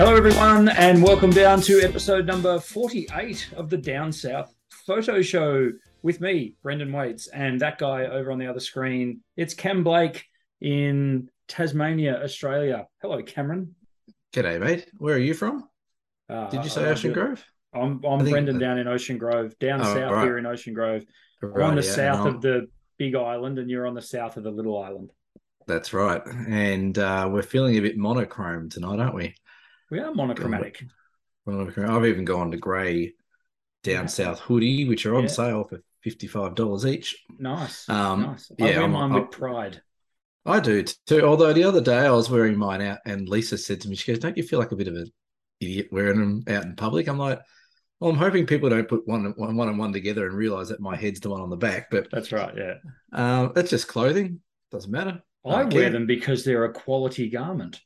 Hello, everyone, and welcome down to episode number 48 of the Down South Photo Show with me, Brendan Waites, and that guy over on the other screen. It's Cam Blake in Tasmania, Australia. Hello, Cameron. G'day, mate. Where are you from? Uh, Did you say Ocean Grove? I'm, I'm think- Brendan down in Ocean Grove, down Oh, south right. here in Ocean Grove. We're Right, on the yeah, south of the big island, and you're on the south of the little island. That's right. And uh, we're feeling a bit monochrome tonight, aren't we? We are monochromatic. Monochrome. I've even gone to grey down south hoodie, which are on Yeah. sale for $55 each. Nice. Um, nice. I yeah, wear I'm- mine I'm- with pride. I do too. Although the other day I was wearing mine out, and Lisa said to me, "She goes, don't you feel like a bit of an idiot wearing them out in public?" I'm like, "Well, I'm hoping people don't put one one, one and one together and realize that my head's the one on the back." But That's right. Yeah. um, it's just clothing; doesn't matter. I don't wear care. them because they're a quality garment.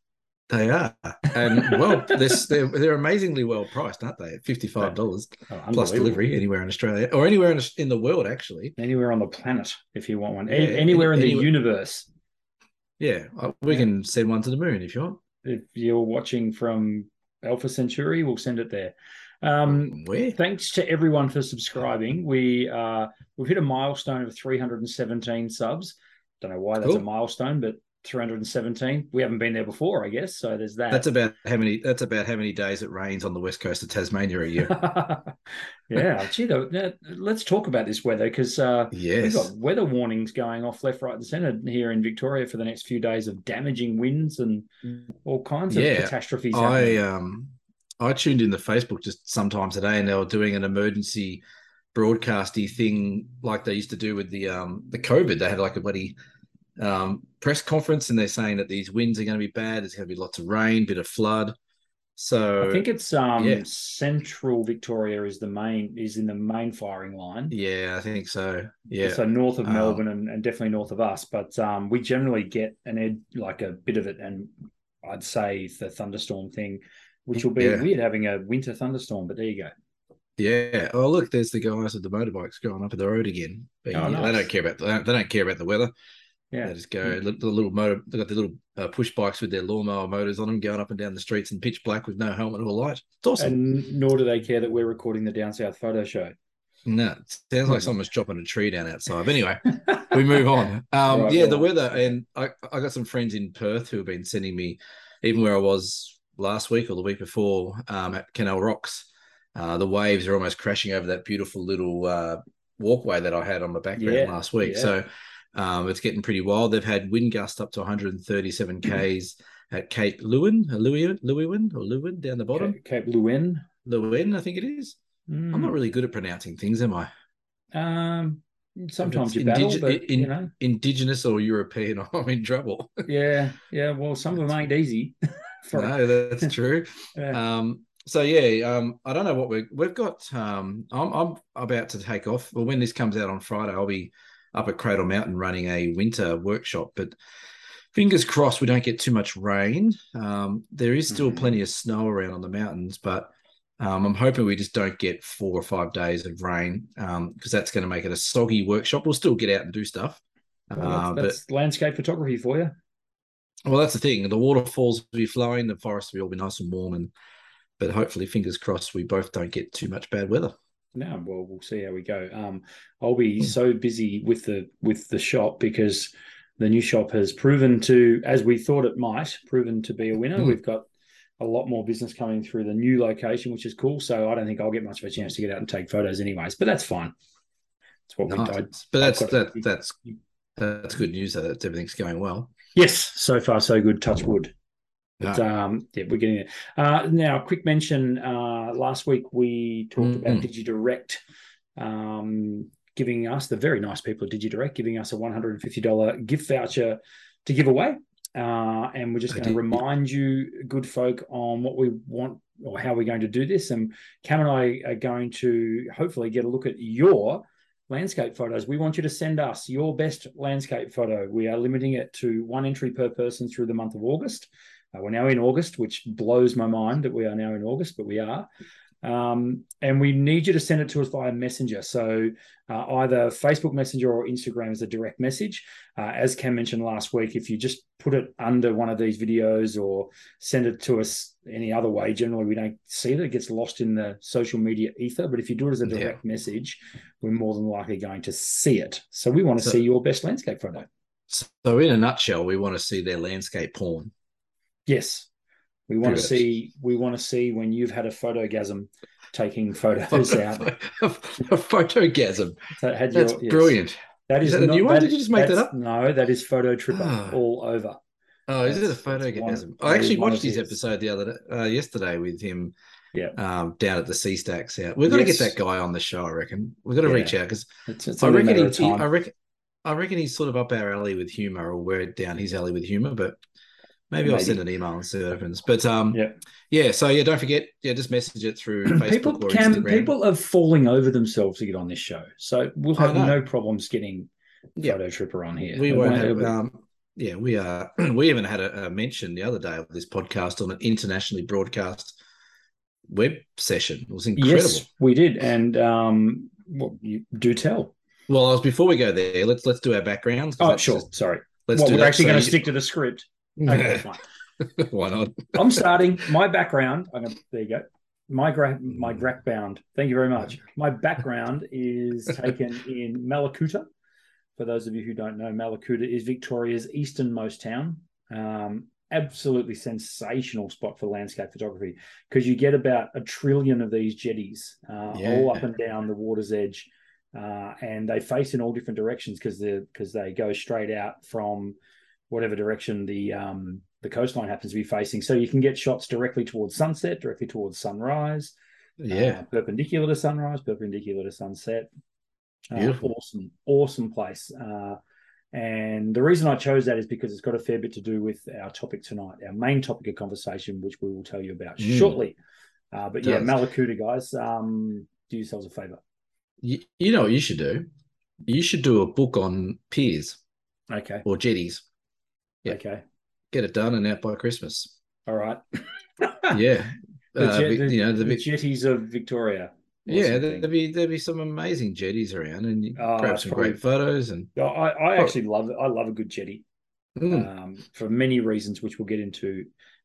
They are, and well, they're, they're they're amazingly well priced, aren't they? At fifty five dollars Oh, plus delivery anywhere in Australia or anywhere in, in the world, actually. Anywhere on the planet, if you want one. Yeah, anywhere in the anywhere- universe. Yeah, uh, we Yeah. can send one to the moon if you want. If you're watching from Alpha Centauri, we'll send it there. Um, Where? thanks to everyone for subscribing. We uh, we've hit a milestone of 317 subs. Don't know why that's a milestone, but 317. We haven't been there before, I guess. So there's that. That's about how many. That's about how many days it rains on the west coast of Tasmania a year. yeah, gee, though, let's talk about this weather because uh, we've got weather warnings going off left, right, and centre here in Victoria for the next few days of damaging winds and all kinds of Yeah, catastrophes. I um I tuned in the Facebook just sometime today, and they were doing an emergency broadcasty thing like they used to do with the um the COVID. They had like a bloody um press conference, and they're saying that these winds are going to be bad. There's going to be lots of rain, bit of flood. So I think it's um yeah. central Victoria is the main is in the main firing line. yeah, I think so. Yeah, So north of Um, Melbourne and, and definitely north of us. But um we generally get an ed like a bit of it and I'd say the thunderstorm thing, which will be Yeah. weird having a winter thunderstorm, but there you go. yeah. Oh, look, there's the guys with the motorbikes going up the road again. But Oh, yeah, They don't care about don't, they don't care about the weather. Yeah. They just go the, little motor. They got the little uh, push bikes with their lawnmower motors on them, going up and down the streets in pitch black with no helmet or light. It's awesome. And nor do they care that we're recording the Down South photo show. no, it sounds like someone's chopping a tree down outside. But anyway, we move on. Um, Right, yeah, the weather, and I, I got some friends in Perth who have been sending me, even where I was last week or the week before, um, at Canal Rocks. Uh, the waves are almost crashing over that beautiful little uh, walkway that I had on my background Yeah, last week. yeah. So um, it's getting pretty wild. They've had wind gusts up to 137 k's at Cape Lewin, or Lewin, Lewin, or Lewin down the bottom. Cape, Lewin. Lewin, I think it is. I'm not really good at pronouncing things, am I? Um, sometimes you battle, but in- you know, Indigenous or European, I'm in trouble. yeah, yeah. Well, some of them ain't easy. No, that's true. yeah. Um, so yeah, um, I don't know what we we've got. Um, I'm I'm about to take off. Well, when this comes out on Friday, I'll be up at Cradle Mountain running a winter workshop. But fingers crossed, we don't get too much rain. Um, there is still Mhm. plenty of snow around on the mountains, but um, I'm hoping we just don't get four or five days of rain because that's going to make it a soggy workshop. We'll still get out and do stuff. Well, uh, that's, that's landscape photography for you. Well, that's the thing. The waterfalls will be flowing, the forests will all be nice and warm, and but hopefully, fingers crossed, we both don't get too much bad weather. No, well, we'll see how we go. Um, I'll be so busy with the with the shop because the new shop has proven to, as we thought it might, proven to be a winner. Hmm. We've got a lot more business coming through the new location, which is cool. So I don't think I'll get much of a chance to get out and take photos, anyways. But that's fine. That's what we Nice. did. but that's that, that's that's good news. That everything's going well. Yes, so far so good. Touch wood. But Yeah. um, yeah, we're getting there. Uh, now, quick mention. Uh, last week we talked about Mhm. DigiDirect um, giving us the very nice people at DigiDirect giving us a one hundred and fifty dollar gift voucher to give away. Uh, and we're just going to remind you, good folk, on what we want or how we're going to do this. And Cam and I are going to hopefully get a look at your landscape photos. We want you to send us your best landscape photo. We are limiting it to one entry per person through the month of August. Uh, we're now in August, which blows my mind that we are now in August, but we are. Um, and we need you to send it to us via Messenger. So uh, either Facebook Messenger or Instagram as a direct message. Uh, as Cam mentioned last week, if you just put it under one of these videos or send it to us any other way, generally we don't see it. It gets lost in the social media ether. But if you do it as a direct yeah. message, we're more than likely going to see it. So we want to so, see your best landscape photo. So, in a nutshell, we want to see their landscape porn. Yes, we want to see. We want to see when you've had a photogasm, taking photos out. a, photogasm. So had That's your, brilliant. Yes. That is, is that not, a new one? Did you just make that up? No, that is photo tripper all over. Oh, is it a photogasm? I actually watched his episode the other uh, yesterday with him. Yeah, um, down at the Sea Stacks out. We've got yes. to get that guy on the show. I reckon we've got to yeah. reach out because I reckon he, he, I reckon I reckon he's sort of up our alley with humor, or we're down his alley with humor. But maybe, maybe. I'll send an email and see what happens. But um, yeah, yeah. So yeah, don't forget, yeah, just message it through Facebook people or can, Instagram. People are falling over themselves to get on this show, so we'll have no problems getting yeah. Photo Tripper on here. We won't have. Um, yeah, we are. we even had a, a mention the other day of this podcast on an internationally broadcast web session. It was incredible. Yes, we did, and um, well, you do tell. Well, before we go there, let's let's do our backgrounds. Oh, sure. Just, Sorry. Let's well, do we're that. actually so going to stick to the script. Okay, fine. Why not? I'm starting my background. I'm gonna, there you go. My gra- my background. Thank you very much. My background is taken in Mallacoota. For those of you who don't know, Mallacoota is Victoria's easternmost town. Um, absolutely sensational spot for landscape photography because you get about a trillion of these jetties uh, yeah. all up and down the water's edge uh, and they face in all different directions because they because they go straight out from whatever direction the um, the coastline happens to be facing. So you can get shots directly towards sunset, directly towards sunrise. Yeah, uh, perpendicular to sunrise, perpendicular to sunset. Uh, awesome, awesome place. Uh, and the reason I chose that is because it's got a fair bit to do with our topic tonight, our main topic of conversation, which we will tell you about mm. shortly. Uh, but yeah, Mallacoota guys, um, do yourselves a favor you, you know what you should do? You should do a book on piers. Okay. Or jetties. Yeah. Okay. Get it done and out by Christmas. All right. yeah. The, uh, jet, the, you know, the, the, jetties of Victoria. Yeah, there'd be there'd be some amazing jetties around, and you oh, grab some probably, great photos. And I, I actually oh. love. I love a good jetty mm. um, for many reasons, which we'll get into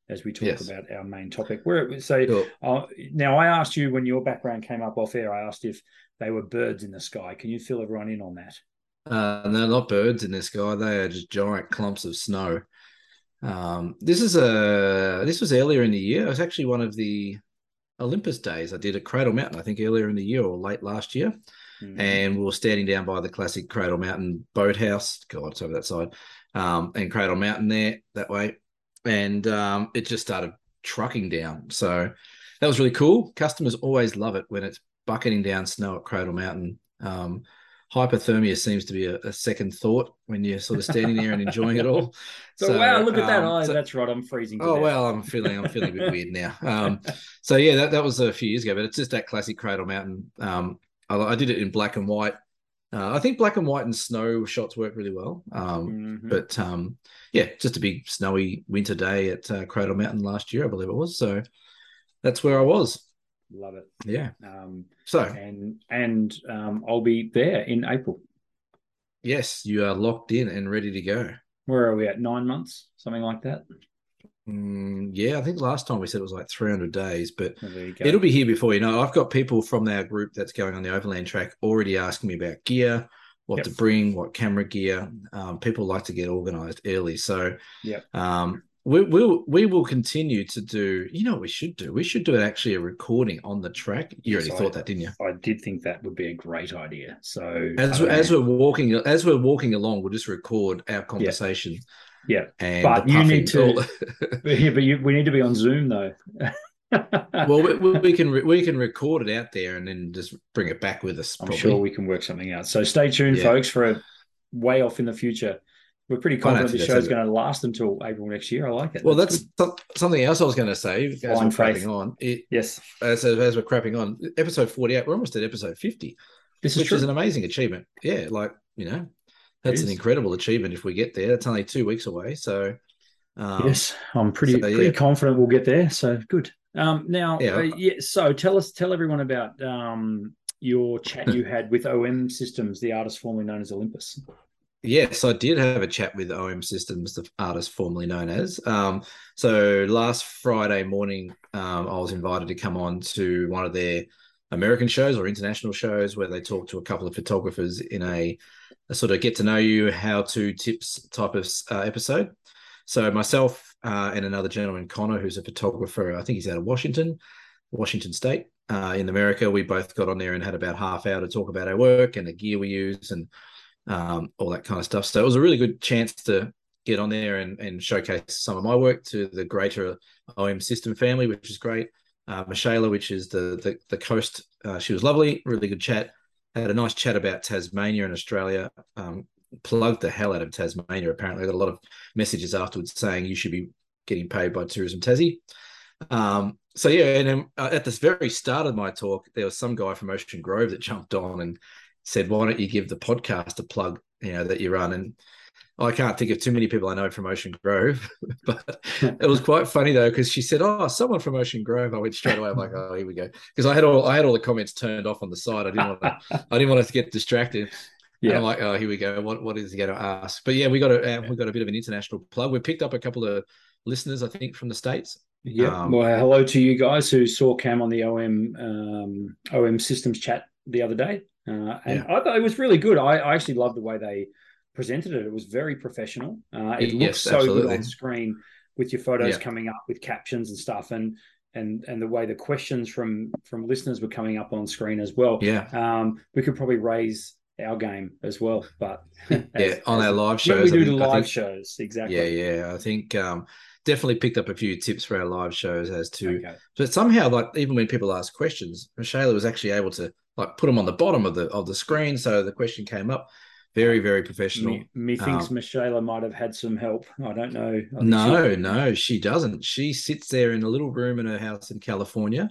as we talk yes. about our main topic. Where so sure. uh, now, I asked you when your background came up off air. I asked if they were birds in the sky. Can you fill everyone in on that? Uh, they're not birds in the sky. They are just giant clumps of snow. Um, this is a this was earlier in the year. It was actually one of the Olympus days. I did at Cradle Mountain, I think earlier in the year or late last year. Mm-hmm. And we were standing down by the classic Cradle Mountain boathouse. God, it's over that side. Um, and Cradle Mountain there that way. And um, it just started trucking down. So that was really cool. Customers always love it when it's bucketing down snow at Cradle Mountain. Um, hypothermia seems to be a, a, second thought when you're sort of standing there and enjoying it all. So, so wow, look at that! Um, oh, so, that's right. I'm freezing. Oh well, I'm feeling I'm feeling a bit weird now. Um, so yeah, that, that was a few years ago, but it's just that classic Cradle Mountain. Um, I, I, did it in black and white. Uh, I think black and white and snow shots work really well. Um, mm-hmm. But um, yeah, just a big snowy winter day at uh, Cradle Mountain last year, I believe it was. So that's where I was. Love it. Yeah. Um, so and and um, I'll be there in April. Yes, you are locked in and ready to go. Where are we at? Nine months, something like that. Mm, yeah, I think last time we said it was like 300 days, but it'll be here before you know. I've got people from our group that's going on the overland track already asking me about gear, what yep. to bring, what camera gear. Um, people like to get organized early, so yeah. Um, we will we will continue to do. You know what we should do? We should do actually a recording on the track. You yes, already I, thought that, didn't you? I did think that would be a great idea. So as uh, as we're walking as we're walking along, we'll just record our conversation. Yeah, yeah. but you need to. yeah, but you, we need to be on Zoom though. well, we, we, can we can record it out there and then just bring it back with us. I'm sure we can work something out. So stay tuned, yeah. folks, for a way off in the future we're pretty confident the show's going to last until April next year. I like it. Well, that's, that's something else I was going to say. As Blind we're faith. crapping on, it, yes, as, as we're crapping on, episode forty-eight, we're almost at episode fifty. This is which true. is an amazing achievement. Yeah, like you know, that's an incredible achievement if we get there. That's only two weeks away. So, um, yes, I'm pretty so, pretty yeah. confident we'll get there. So good. Um, now, Yeah. uh, yeah. So tell us, tell everyone about um, your chat you had with OM Systems, the artist formerly known as Olympus. Yes, I did have a chat with OM Systems, the artist formerly known as. Um, so last Friday morning, um, I was invited to come on to one of their American shows or international shows where they talk to a couple of photographers in a, a sort of get to know you, how to tips type of uh, episode. So myself uh, and another gentleman, Connor, who's a photographer, I think he's out of Washington, Washington State uh, in America. We both got on there and had about half hour to talk about our work and the gear we use and um, all that kind of stuff. So it was a really good chance to get on there and, and showcase some of my work to the greater OM system family, which is great. Uh, Michaela, which is the the, the coast, uh, she was lovely, really good chat. Had a nice chat about Tasmania and Australia. Um, plugged the hell out of Tasmania. Apparently, I got a lot of messages afterwards saying you should be getting paid by Tourism Tassie. Um, so yeah, and then, uh, at the very start of my talk, there was some guy from Ocean Grove that jumped on and said, "Why don't you give the podcast a plug? You know that you run?" And I can't think of too many people I know from Ocean Grove, but it was quite funny though because she said, "Oh, someone from Ocean Grove." I went straight away. I'm like, "Oh, here we go," because I had all I had all the comments turned off on the side. I didn't want to, I didn't want us to get distracted. Yeah, I'm like, "Oh, here we go. What what is he going to ask?" But yeah, we got a uh, we got a bit of an international plug. We picked up a couple of listeners, I think, from the states. Yeah. Um, well, hello to you guys who saw Cam on the OM um, OM Systems chat the other day, uh, and yeah. I thought it was really good. I, I actually loved the way they presented it. It was very professional. Uh, it yes, looks so absolutely. good on screen with your photos Yeah. coming up with captions and stuff, and and and the way the questions from from listeners were coming up on screen as well. Yeah, Um, we could probably raise our game as well, but yeah, on as- our live shows. we I do the I live think- shows, exactly. Yeah, yeah. I think um, definitely picked up a few tips for our live shows as to. Okay. But somehow, like even when people ask questions, Michelle was actually able to like put them on the bottom of the of the screen, so the question came up. Very, very professional. Me, me thinks Um, Michelle might have had some help. I don't know. I No, she- no, she doesn't. She sits there in a little room in her house in California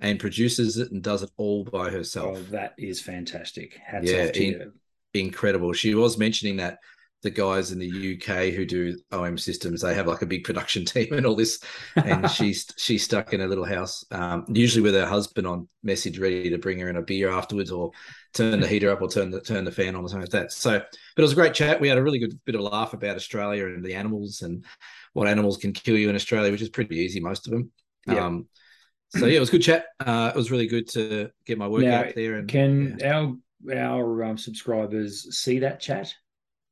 and produces it and does it all by herself. Oh, that is fantastic. Hats Yeah, off to in- you. Incredible. She was mentioning that the guys in the UK who do OM systems, they have like a big production team and all this. And she's she's stuck in a little house, um, usually with her husband on message, ready to bring her in a beer afterwards, or turn the heater up, or turn the turn the fan on, or something like that. So, but it was a great chat. We had a really good bit of a laugh about Australia and the animals and what animals can kill you in Australia, which is pretty easy, most of them. Yeah. Um, so yeah, it was good chat. Uh, it was really good to get my work Now, out there. And Can yeah. our our um, subscribers see that chat?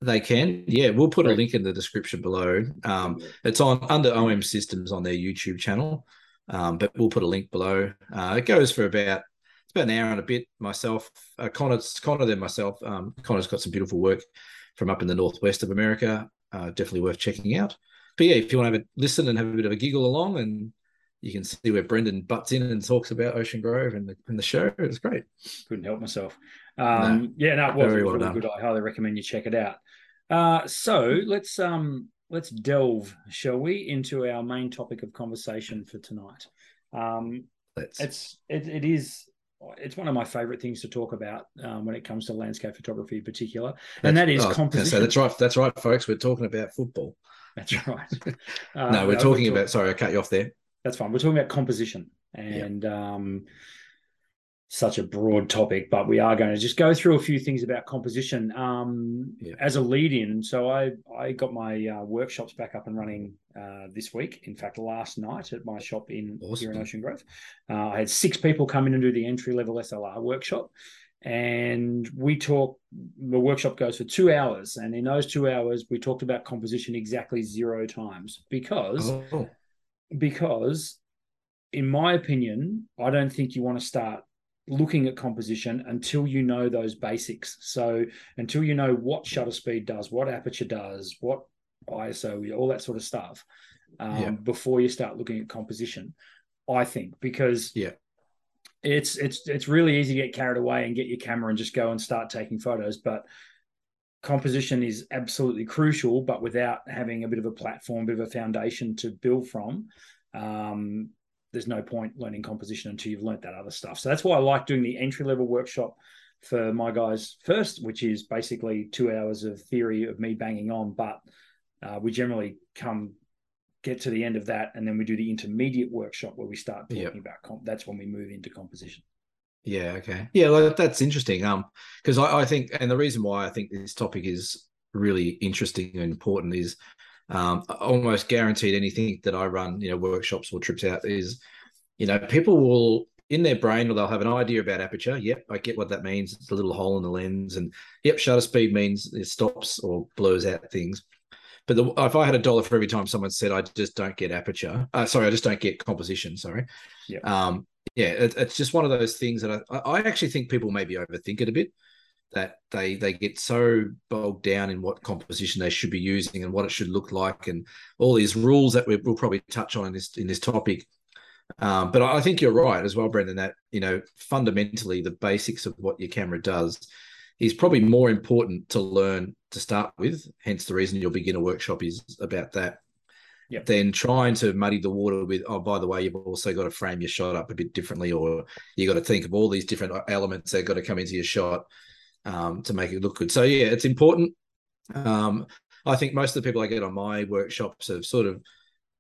They can, yeah. We'll put a link in the description below. Um, it's on under OM Systems on their YouTube channel, um, but we'll put a link below. Uh, it goes for about it's about an hour and a bit. Myself, uh, Connor's Connor, then myself. Um, Connor's got some beautiful work from up in the northwest of America. Uh, definitely worth checking out. But yeah, if you want to have a listen and have a bit of a giggle along, and you can see where Brendan butts in and talks about Ocean Grove and the, and the show. It's great. Couldn't help myself. Um, yeah, no, it was, Very well really done. good. I highly recommend you check it out. Uh, so let's um, let's delve, shall we, into our main topic of conversation for tonight. Um, Let's it's it, it is it's one of my favorite things to talk about um, when it comes to landscape photography in particular, and that is oh, I was gonna composition. Say, that's right. That's right, folks. We're talking about football. That's right. Uh, no, we're talking talk- about. Sorry, I cut you off there. That's fine. We're talking about composition and um, such a broad topic, but we are going to just go through a few things about composition um, Yeah. as a lead in. So I I got my uh, workshops back up and running uh, this week. In fact, last night at my shop in here in Ocean Grove, uh, I had six people come in and do the entry level SLR workshop. And we talk, the workshop goes for two hours. And in those two hours, we talked about composition exactly zero times because Oh, because in my opinion i don't think you want to start looking at composition until you know those basics so until you know what shutter speed does what aperture does what iso all that sort of stuff um, Yeah. before you start looking at composition i think because Yeah. it's it's it's really easy to get carried away and get your camera and just go and start taking photos but composition is absolutely crucial, but without having a bit of a platform, a bit of a foundation to build from, um, there's no point learning composition until you've learnt that other stuff. So that's why I like doing the entry level workshop for my guys first, which is basically two hours of theory of me banging on, but uh, we generally come get to the end of that, and then we do the intermediate workshop where we start talking Yep. about comp. That's when we move into composition. Yeah, okay. Yeah, well, that's interesting. Um, because I, I think, and the reason why I think this topic is really interesting and important is, um, almost guaranteed anything that I run, you know, workshops or trips out is, you know, people will in their brain or they'll have an idea about aperture. Yep, I get what that means. It's a little hole in the lens, and yep, shutter speed means it stops or blurs out things. But the, if I had a dollar for every time someone said I just don't get aperture, uh, sorry, I just don't get composition. Sorry. Yeah. Um, yeah, it, it's just one of those things that I, I actually think people maybe overthink it a bit. That they they get so bogged down in what composition they should be using and what it should look like, and all these rules that we, we'll probably touch on in this in this topic. Um, but I think you're right as well, Brendan. That you know fundamentally the basics of what your camera does is probably more important to learn to start with. Hence the reason your beginner workshop is about that. Yep. Than trying to muddy the water with, oh, by the way, you've also got to frame your shot up a bit differently, or you got to think of all these different elements that got to come into your shot um, to make it look good. So yeah, it's important. Um, I think most of the people I get on my workshops have sort of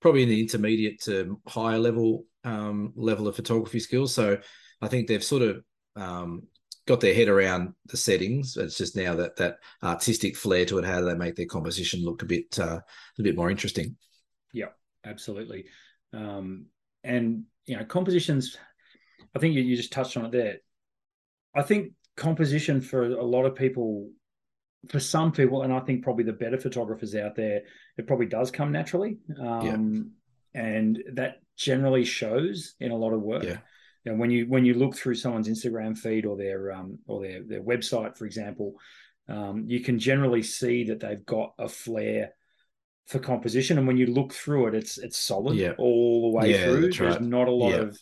probably in the intermediate to higher level um, level of photography skills. So I think they've sort of um, got their head around the settings. It's just now that that artistic flair to it. How do they make their composition look a bit uh, a bit more interesting? Yeah, absolutely. Um, and you know, compositions. I think you, you just touched on it there. I think composition for a lot of people, for some people, and I think probably the better photographers out there, it probably does come naturally. Um, and that generally shows in a lot of work. Yeah. You know, when you when you look through someone's Instagram feed or their um, or their their website, for example, um, you can generally see that they've got a flair for composition. And when you look through it, it's it's solid Yeah. all the way Yeah, through. that's There's right. not a lot Yeah. of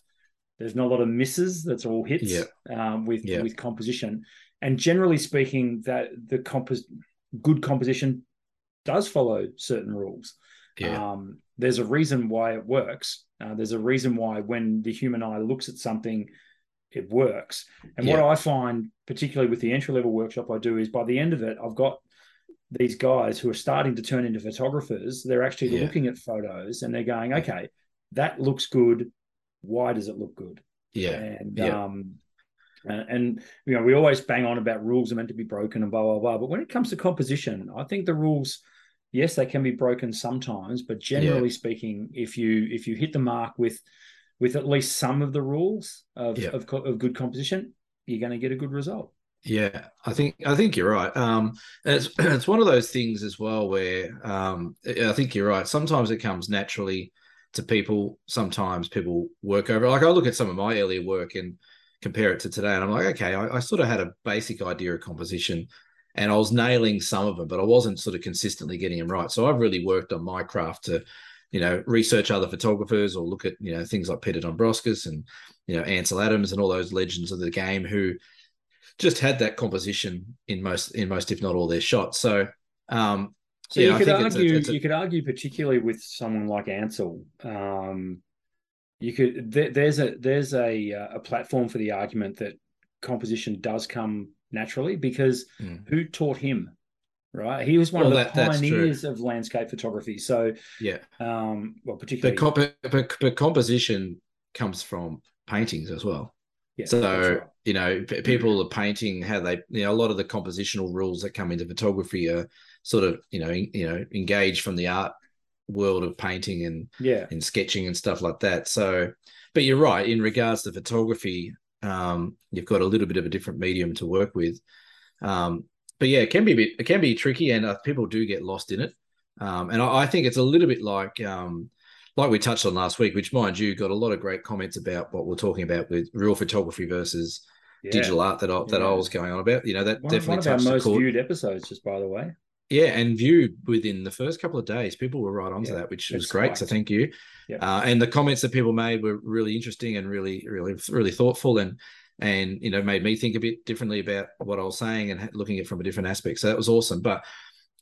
there's not a lot of misses. That's all hits Yeah. um, with Yeah. with composition. And generally speaking, that the compos good composition does follow certain rules. Yeah, Um, there's a reason why it works. Uh, there's a reason why when the human eye looks at something, it works. And what I find, particularly with the entry level workshop I do, is by the end of it, I've got these guys who are starting to turn into photographers. They're actually Yeah. looking at photos and they're going, okay, that looks good. Why does it look good? yeah, and yeah. um and, and you know we always bang on about rules are meant to be broken and blah blah blah but when it comes to composition i think the rules yes they can be broken sometimes but generally speaking if you if you hit the mark with with at least some of the rules of Yeah. of, of good composition you're going to get a good result Yeah, I think I think you're right. Um, it's it's one of those things as well where um, I think you're right. Sometimes it comes naturally to people. Sometimes people work over. Like I look at some of my earlier work and compare it to today, and I'm like, okay, I, I sort of had a basic idea of composition, and I was nailing some of them, but I wasn't sort of consistently getting them right. So I've really worked on my craft to, you know, research other photographers or look at you know things like Peter Dombrovskis and you know Ansel Adams and all those legends of the game who just had that composition in most in most if not all their shots. So um so yeah, you could think it's a- argue it's a- you could argue particularly with someone like ansel um you could there, there's a there's a uh, a platform for the argument that composition does come naturally because Mm. who taught him right he was one Well, of the that- that's pioneers of landscape photography so yeah. um well particularly comp- but, but composition comes from paintings as well. yeah, so right. you know people are painting how they you know a lot of the compositional rules that come into photography are sort of you know you know engage from the art world of painting and yeah and sketching and stuff like that. So, but you're right in regards to photography. Um, you've got a little bit of a different medium to work with. Um, but yeah, it can be a bit, it can be tricky, and uh, people do get lost in it. Um, and I, I think it's a little bit like um, like we touched on last week, which mind you got a lot of great comments about what we're talking about with real photography versus yeah. digital art that I, that I was going on about. You know that one, definitely one of our most viewed episodes just by the way Yeah, and viewed within the first couple of days, people were right onto Yeah, that, which was great. So thank you. Yep. Uh, and the comments that people made were really interesting and really, really, really thoughtful, and and you know made me think a bit differently about what I was saying and looking at it from a different aspect. So that was awesome. But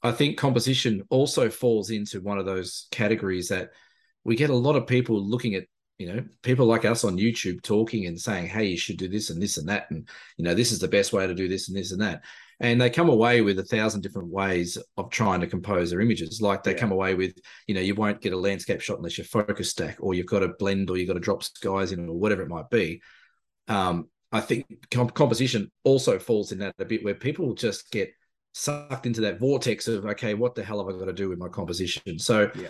I think composition also falls into one of those categories that we get a lot of people looking at you know people like us on youtube talking and saying hey you should do this and this and that and you know this is the best way to do this and this and that. And they come away with a thousand different ways of trying to compose their images. Like they yeah. come away with you know you won't get a landscape shot unless you focus stack or you've got to blend or you've got to drop skies in or whatever it might be. Um, i think comp- composition also falls in that a bit where people just get sucked into that vortex of okay what the hell have i got to do with my composition? So yeah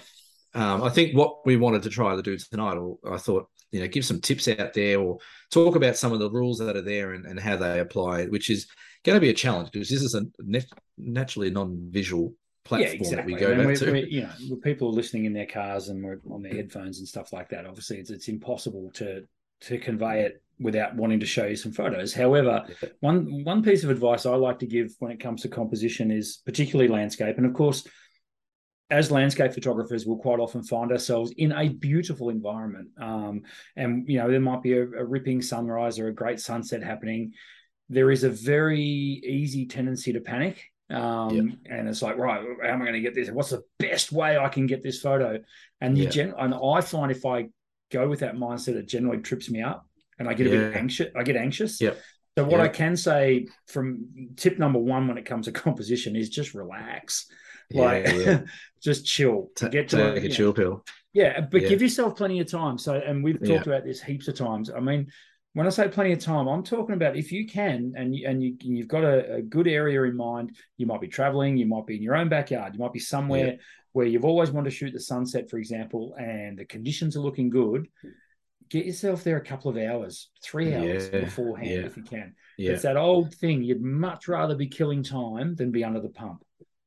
um, I think what we wanted to try to do tonight, or I thought, you know, give some tips out there or talk about some of the rules that are there and, and how they apply, which is going to be a challenge because this is a net, naturally non-visual platform yeah, exactly. that we go back to. You know, people are listening in their cars and we're on their headphones and stuff like that. Obviously, it's, it's impossible to to convey it without wanting to show you some photos. However, yeah. one one piece of advice I like to give when it comes to composition is particularly landscape, and of course as landscape photographers, we'll quite often find ourselves in a beautiful environment. Um, and, you know, there might be a, a, ripping sunrise or a great sunset happening. There is a very easy tendency to panic. Um, yep. And it's like, right, how am I going to get this? What's the best way I can get this photo? And you gen- and I find if I go with that mindset, it generally trips me up and I get yeah. a bit anxious. I get anxious. Yep. So what yep. I can say from tip number one when it comes to composition is just relax. Like yeah, yeah. just chill. T- get to take a, a chill pill. Yeah, but yeah. give yourself plenty of time. So, and we've talked about this heaps of times. I mean, when I say plenty of time, I'm talking about if you can and you, and you you've got a, a good area in mind. You might be traveling. You might be in your own backyard. You might be somewhere where you've always wanted to shoot the sunset, for example, and the conditions are looking good. Get yourself there a couple of hours, three hours beforehand if you can. Yeah. It's that old thing. You'd much rather be killing time than be under the pump.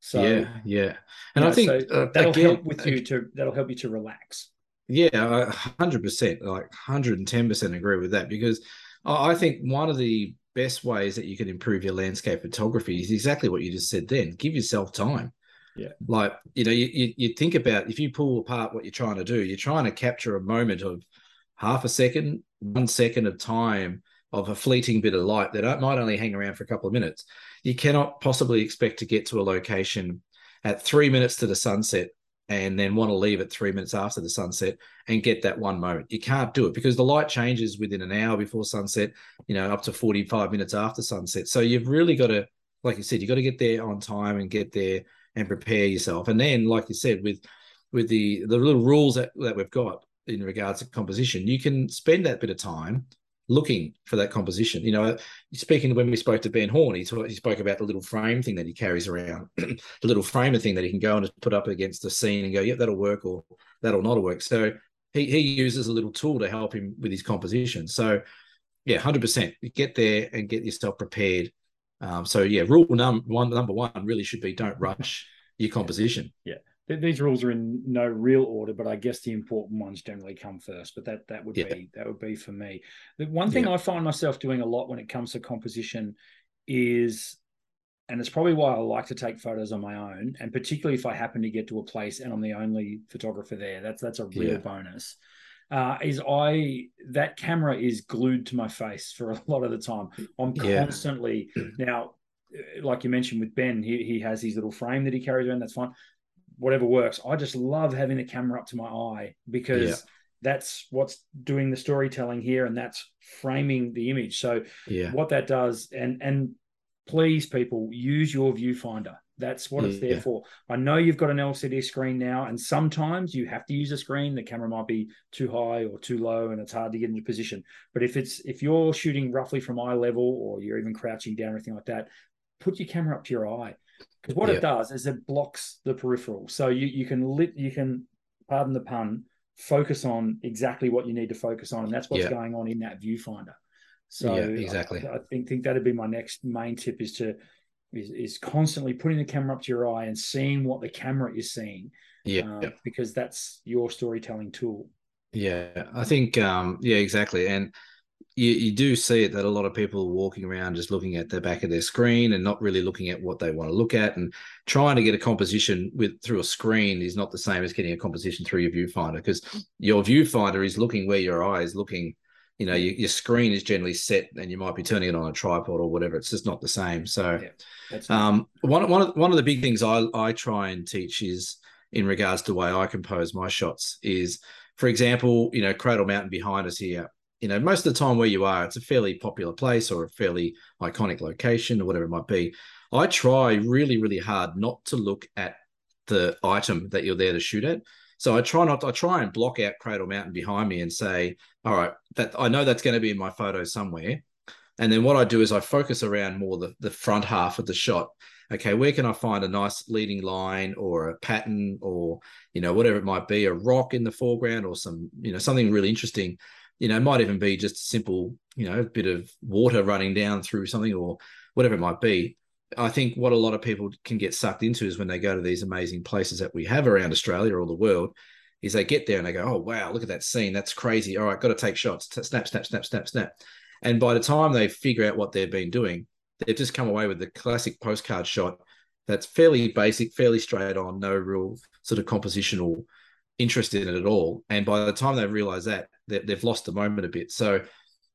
So yeah, yeah, and I think so uh, that'll again, help with you to that'll help you to relax. Yeah, hundred percent, like hundred and ten percent agree with that because I think one of the best ways that you can improve your landscape photography is exactly what you just said. Then give yourself time. Yeah, like you know, you, you, you think about if you pull apart what you're trying to do, you're trying to capture a moment of half a second, one second of time of a fleeting bit of light that might only hang around for a couple of minutes you cannot possibly expect to get to a location at three minutes to the sunset and then want to leave at three minutes after the sunset and get that one moment. You can't do it because the light changes within an hour before sunset, you know, up to 45 minutes after sunset. So you've really got to, like you said, you've got to get there on time and get there and prepare yourself. And then, like you said, with with the the little rules that, that we've got in regards to composition, you can spend that bit of time looking for that composition. You know, speaking when we spoke to Ben Horne, he, talk, he spoke about the little frame thing that he carries around, the little framer thing that he can go and put up against the scene and go, yep, that'll work or that'll not work. So he, he uses a little tool to help him with his composition. So yeah, 100%. Get there and get yourself prepared. Um, so yeah, rule num- one, number one really should be don't rush your composition. Yeah these rules are in no real order, but I guess the important ones generally come first. But that that would yeah. be that would be for me. The one thing yeah. I find myself doing a lot when it comes to composition is, and it's probably why I like to take photos on my own, and particularly if I happen to get to a place and I'm the only photographer there, that's that's a real yeah. bonus. Uh, is I that camera is glued to my face for a lot of the time. I'm constantly now like you mentioned with Ben, he, he has his little frame that he carries around. That's fine whatever works. I just love having the camera up to my eye because yeah. that's what's doing the storytelling here and that's framing the image. So yeah. what that does, and and please people use your viewfinder. That's what it's there yeah. for. I know you've got an LCD screen now, and sometimes you have to use a screen. The camera might be too high or too low, and it's hard to get into position. But if it's if you're shooting roughly from eye level, or you're even crouching down or anything like that, put your camera up to your eye because what it does is it blocks the peripheral, so you you can lit you can pardon the pun focus on exactly what you need to focus on, and that's what's going on in that viewfinder. So yeah, exactly. I, I, think think that'd be my next main tip is to is, is constantly putting the camera up to your eye and seeing what the camera is seeing. Yeah, uh, because that's your storytelling tool. Yeah, I think um, yeah, exactly, and you, you do see it that a lot of people are walking around just looking at the back of their screen and not really looking at what they want to look at. And trying to get a composition with through a screen is not the same as getting a composition through your viewfinder because your viewfinder is looking where your eye is looking. You know your, your screen is generally set and you might be turning it on a tripod or whatever. It's just not the same. So yeah, um, one, one, of, one of the big things I, I try and teach is in regards to the way I compose my shots is for example, you know, Cradle Mountain behind us here, you know, most of the time where you are, it's a fairly popular place or a fairly iconic location or whatever it might be. I try really, really hard not to look at the item that you're there to shoot at. So I try not to, I try and block out Cradle Mountain behind me and say, all right, that I know that's going to be in my photo somewhere. And then what I do is I focus around more the, the front half of the shot. Okay, where can I find a nice leading line or a pattern or, you know, whatever it might be, a rock in the foreground or some, you know, something really interesting. You know, it might even be just a simple, you know, bit of water running down through something or whatever it might be. I think what a lot of people can get sucked into is when they go to these amazing places that we have around Australia or the world, is they get there and they go, oh wow, look at that scene, that's crazy. All right, got to take shots. Snap, snap, snap, snap, snap. And by the time they figure out what they've been doing, they've just come away with the classic postcard shot that's fairly basic, fairly straight on, no real sort of compositional interest in it at all. And by the time they realize that, they've lost the moment a bit. So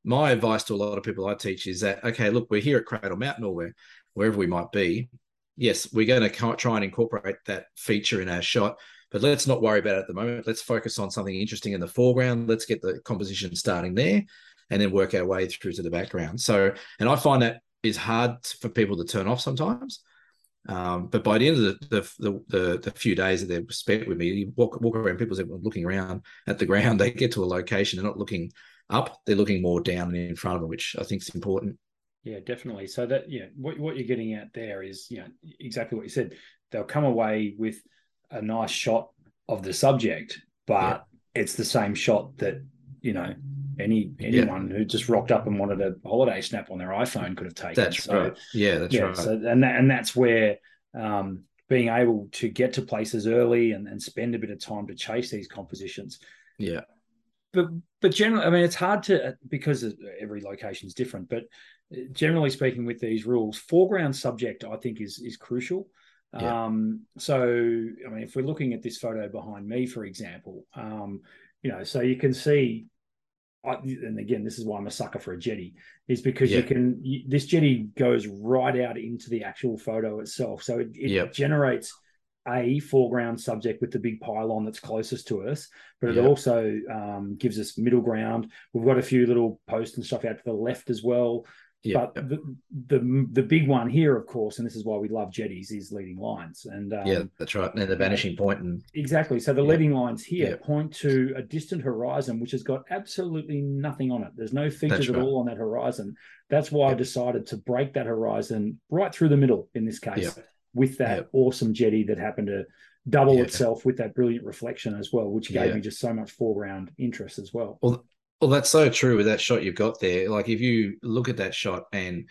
my advice to a lot of people I teach is that okay, look, we're here at Cradle Mountain or we're wherever we might be. Yes, we're going to try and incorporate that feature in our shot, but let's not worry about it at the moment. Let's focus on something interesting in the foreground. Let's get the composition starting there and then work our way through to the background. So, and I find that is hard for people to turn off sometimes. Um, but by the end of the the, the the, few days that they've spent with me, you walk walk around, people are looking around at the ground. They get to a location, they're not looking up; they're looking more down and in front of them, which I think is important. Yeah, definitely. So that yeah, what what you're getting at there is you know exactly what you said. They'll come away with a nice shot of the subject, but yeah. it's the same shot that you know any anyone yeah. who just rocked up and wanted a holiday snap on their iPhone could have taken. That's so, right. Yeah, that's yeah, right. So and that, and that's where um, being able to get to places early and, and spend a bit of time to chase these compositions. Yeah. But but generally, I mean, it's hard to because every location is different. But generally speaking, with these rules, foreground subject I think is is crucial. Yeah. Um, so I mean, if we're looking at this photo behind me, for example, um, you know, so you can see and again, this is why I'm a sucker for a jetty, is because yeah. you can you, this jetty goes right out into the actual photo itself, so it, it yep. generates a foreground subject with the big pylon that's closest to us, but it yep. also um, gives us middle ground. We've got a few little posts and stuff out to the left as well. Yeah, but the, the the big one here, of course, and this is why we love jetties, is leading lines. And um, yeah, that's right. And the vanishing point and exactly. So the yeah. leading lines here yeah. point to a distant horizon, which has got absolutely nothing on it. There's no features at all on that horizon. That's why I decided to break that horizon right through the middle in this case with that awesome jetty that happened to double itself with that brilliant reflection as well, which gave me just so much foreground interest as well. Well, well, that's so true with that shot you've got there. Like if you look at that shot and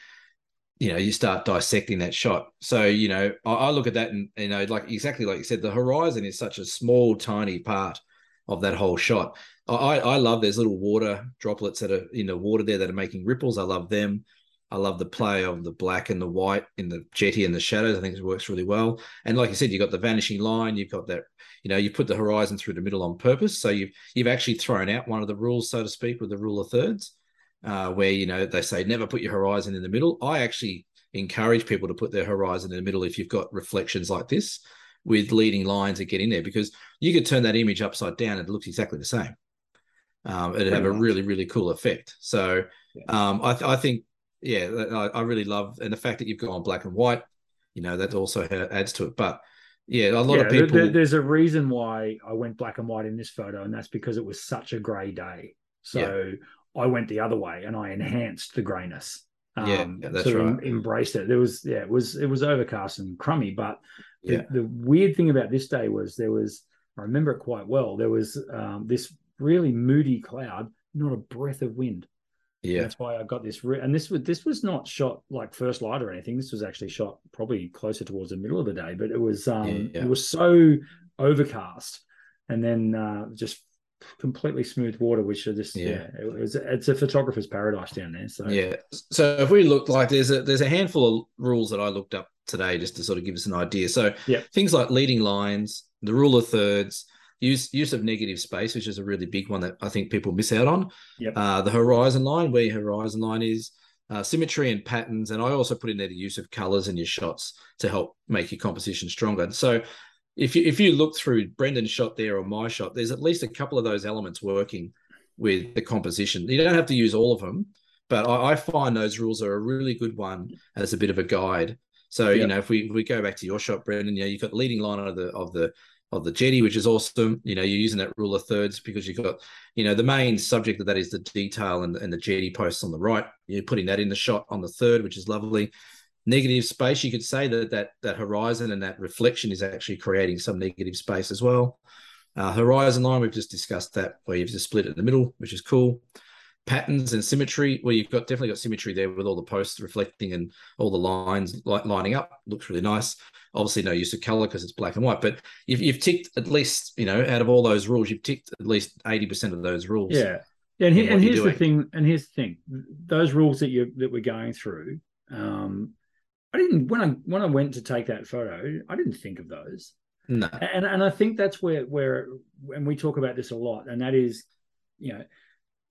you know you start dissecting that shot. So you know I, I look at that and you know like exactly like you said, the horizon is such a small, tiny part of that whole shot. I I love there's little water droplets that are in the water there that are making ripples. I love them. I love the play of the black and the white in the jetty and the shadows. I think it works really well. And like you said, you've got the vanishing line, you've got that, you know, you put the horizon through the middle on purpose. So you've you've actually thrown out one of the rules, so to speak, with the rule of thirds, uh, where you know they say never put your horizon in the middle. I actually encourage people to put their horizon in the middle if you've got reflections like this with leading lines that get in there, because you could turn that image upside down and it looks exactly the same. Um, it'd have a really, really cool effect. So um, I, th- I think yeah, I, I, really love, and the fact that you've gone black and white, you know, that also adds to it. But yeah, a lot yeah, of people. There, there's a reason why I went black and white in this photo, and that's because it was such a grey day. So yeah. I went the other way and I enhanced the greyness. Um, yeah, yeah, that's right. Em- embraced it. There was yeah, it was it was overcast and crummy, but the, yeah. the weird thing about this day was there was I remember it quite well. There was um, this really moody cloud, not a breath of wind. Yeah, that's why I got this. Re- and this was this was not shot like first light or anything. This was actually shot probably closer towards the middle of the day, but it was um yeah, yeah. it was so overcast, and then uh, just completely smooth water, which are just yeah, yeah it was, it's a photographer's paradise down there. So yeah, so if we look like there's a there's a handful of rules that I looked up today just to sort of give us an idea. So yeah, things like leading lines, the rule of thirds use use of negative space, which is a really big one that I think people miss out on. Yep. Uh, the horizon line, where your horizon line is, uh, symmetry and patterns, and I also put in there the use of colors in your shots to help make your composition stronger. So if you if you look through Brendan's shot there or my shot, there's at least a couple of those elements working with the composition. You don't have to use all of them, but I, I find those rules are a really good one as a bit of a guide. So yep. you know, if we if we go back to your shot, Brendan, you know, you've got the leading line of the of the of the jetty, which is awesome. You know, you're using that rule of thirds because you've got, you know, the main subject of that is the detail and, and the jetty posts on the right. You're putting that in the shot on the third, which is lovely. Negative space, you could say that that that horizon and that reflection is actually creating some negative space as well. Uh, horizon line, we've just discussed that where you've just split it in the middle, which is cool patterns and symmetry. Well, you've got definitely got symmetry there with all the posts reflecting and all the lines like lining up. Looks really nice. Obviously, no use of color because it's black and white. But you've, you've ticked at least, you know, out of all those rules, you've ticked at least eighty percent of those rules. Yeah, yeah. And, he, and here's the thing. And here's the thing. Those rules that you that we're going through. Um, I didn't when I when I went to take that photo. I didn't think of those. No. And and I think that's where where and we talk about this a lot, and that is, you know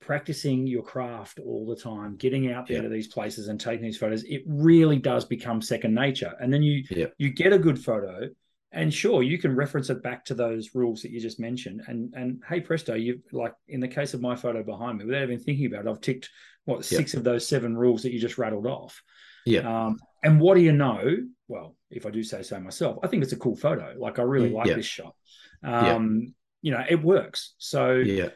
practicing your craft all the time, getting out there yeah. to these places and taking these photos, it really does become second nature. And then you yeah. you get a good photo, and sure, you can reference it back to those rules that you just mentioned. And and hey presto, you like in the case of my photo behind me, without even thinking about it, I've ticked what six yeah. of those seven rules that you just rattled off. Yeah. Um, and what do you know? Well, if I do say so myself, I think it's a cool photo. Like I really mm, like this shot. Um, you know, it works. So yeah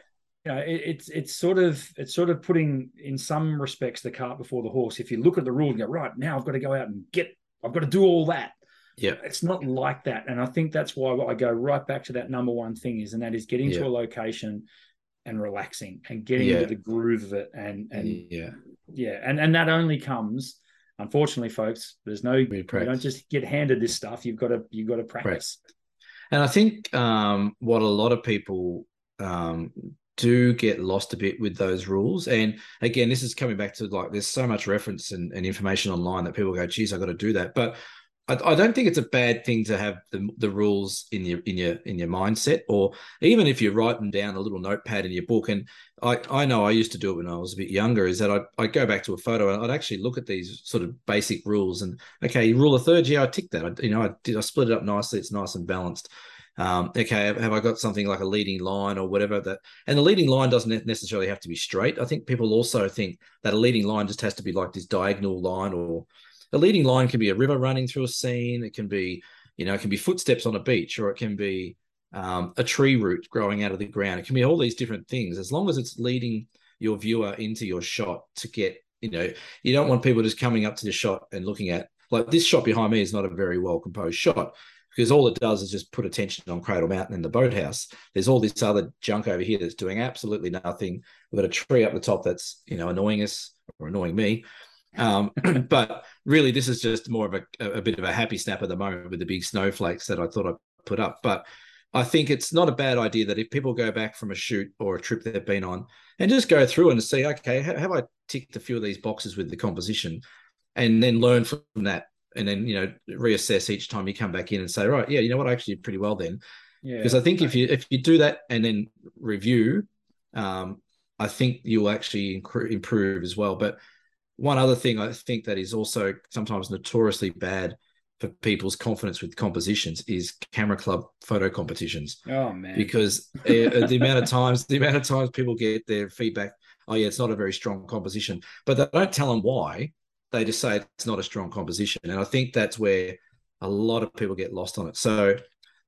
you know, it, it's it's sort of it's sort of putting in some respects the cart before the horse. If you look at the rule and go, right now I've got to go out and get, I've got to do all that. Yeah, it's not like that, and I think that's why I go right back to that number one thing is, and that is getting yeah. to a location and relaxing and getting yeah. into the groove of it, and and yeah, yeah, and and that only comes. Unfortunately, folks, there's no you don't just get handed this stuff. You've got to you've got to practice. And I think um, what a lot of people um, do get lost a bit with those rules. And again, this is coming back to like there's so much reference and, and information online that people go, geez, I got to do that. But I, I, don't think it's a bad thing to have the, the rules in your in your in your mindset, or even if you write them down a little notepad in your book. And I, I know I used to do it when I was a bit younger, is that I'd, I'd go back to a photo and I'd actually look at these sort of basic rules and okay, rule of third, yeah, I tick that. I, you know, I did I split it up nicely, it's nice and balanced um, okay, have I got something like a leading line or whatever that? And the leading line doesn't necessarily have to be straight. I think people also think that a leading line just has to be like this diagonal line, or a leading line can be a river running through a scene. It can be, you know, it can be footsteps on a beach, or it can be um, a tree root growing out of the ground. It can be all these different things, as long as it's leading your viewer into your shot to get. You know, you don't want people just coming up to the shot and looking at like this shot behind me is not a very well composed shot because all it does is just put attention on Cradle Mountain and the boathouse. There's all this other junk over here that's doing absolutely nothing. We've got a tree up the top that's you know annoying us or annoying me. Um, but really, this is just more of a, a bit of a happy snap at the moment with the big snowflakes that I thought I'd put up. But I think it's not a bad idea that if people go back from a shoot or a trip they've been on and just go through and see, okay, have I ticked a few of these boxes with the composition, and then learn from that and then you know reassess each time you come back in and say right yeah you know what? I actually did pretty well then. Yeah. Because I think if you if you do that and then review um, I think you'll actually improve as well. But one other thing I think that is also sometimes notoriously bad for people's confidence with compositions is camera club photo competitions. Oh man! Because uh, the amount of times, the amount of times people get their feedback, oh yeah, it's not a very strong composition, but they don't tell them why they just say it's not a strong composition. And I think that's where a lot of people get lost on it. So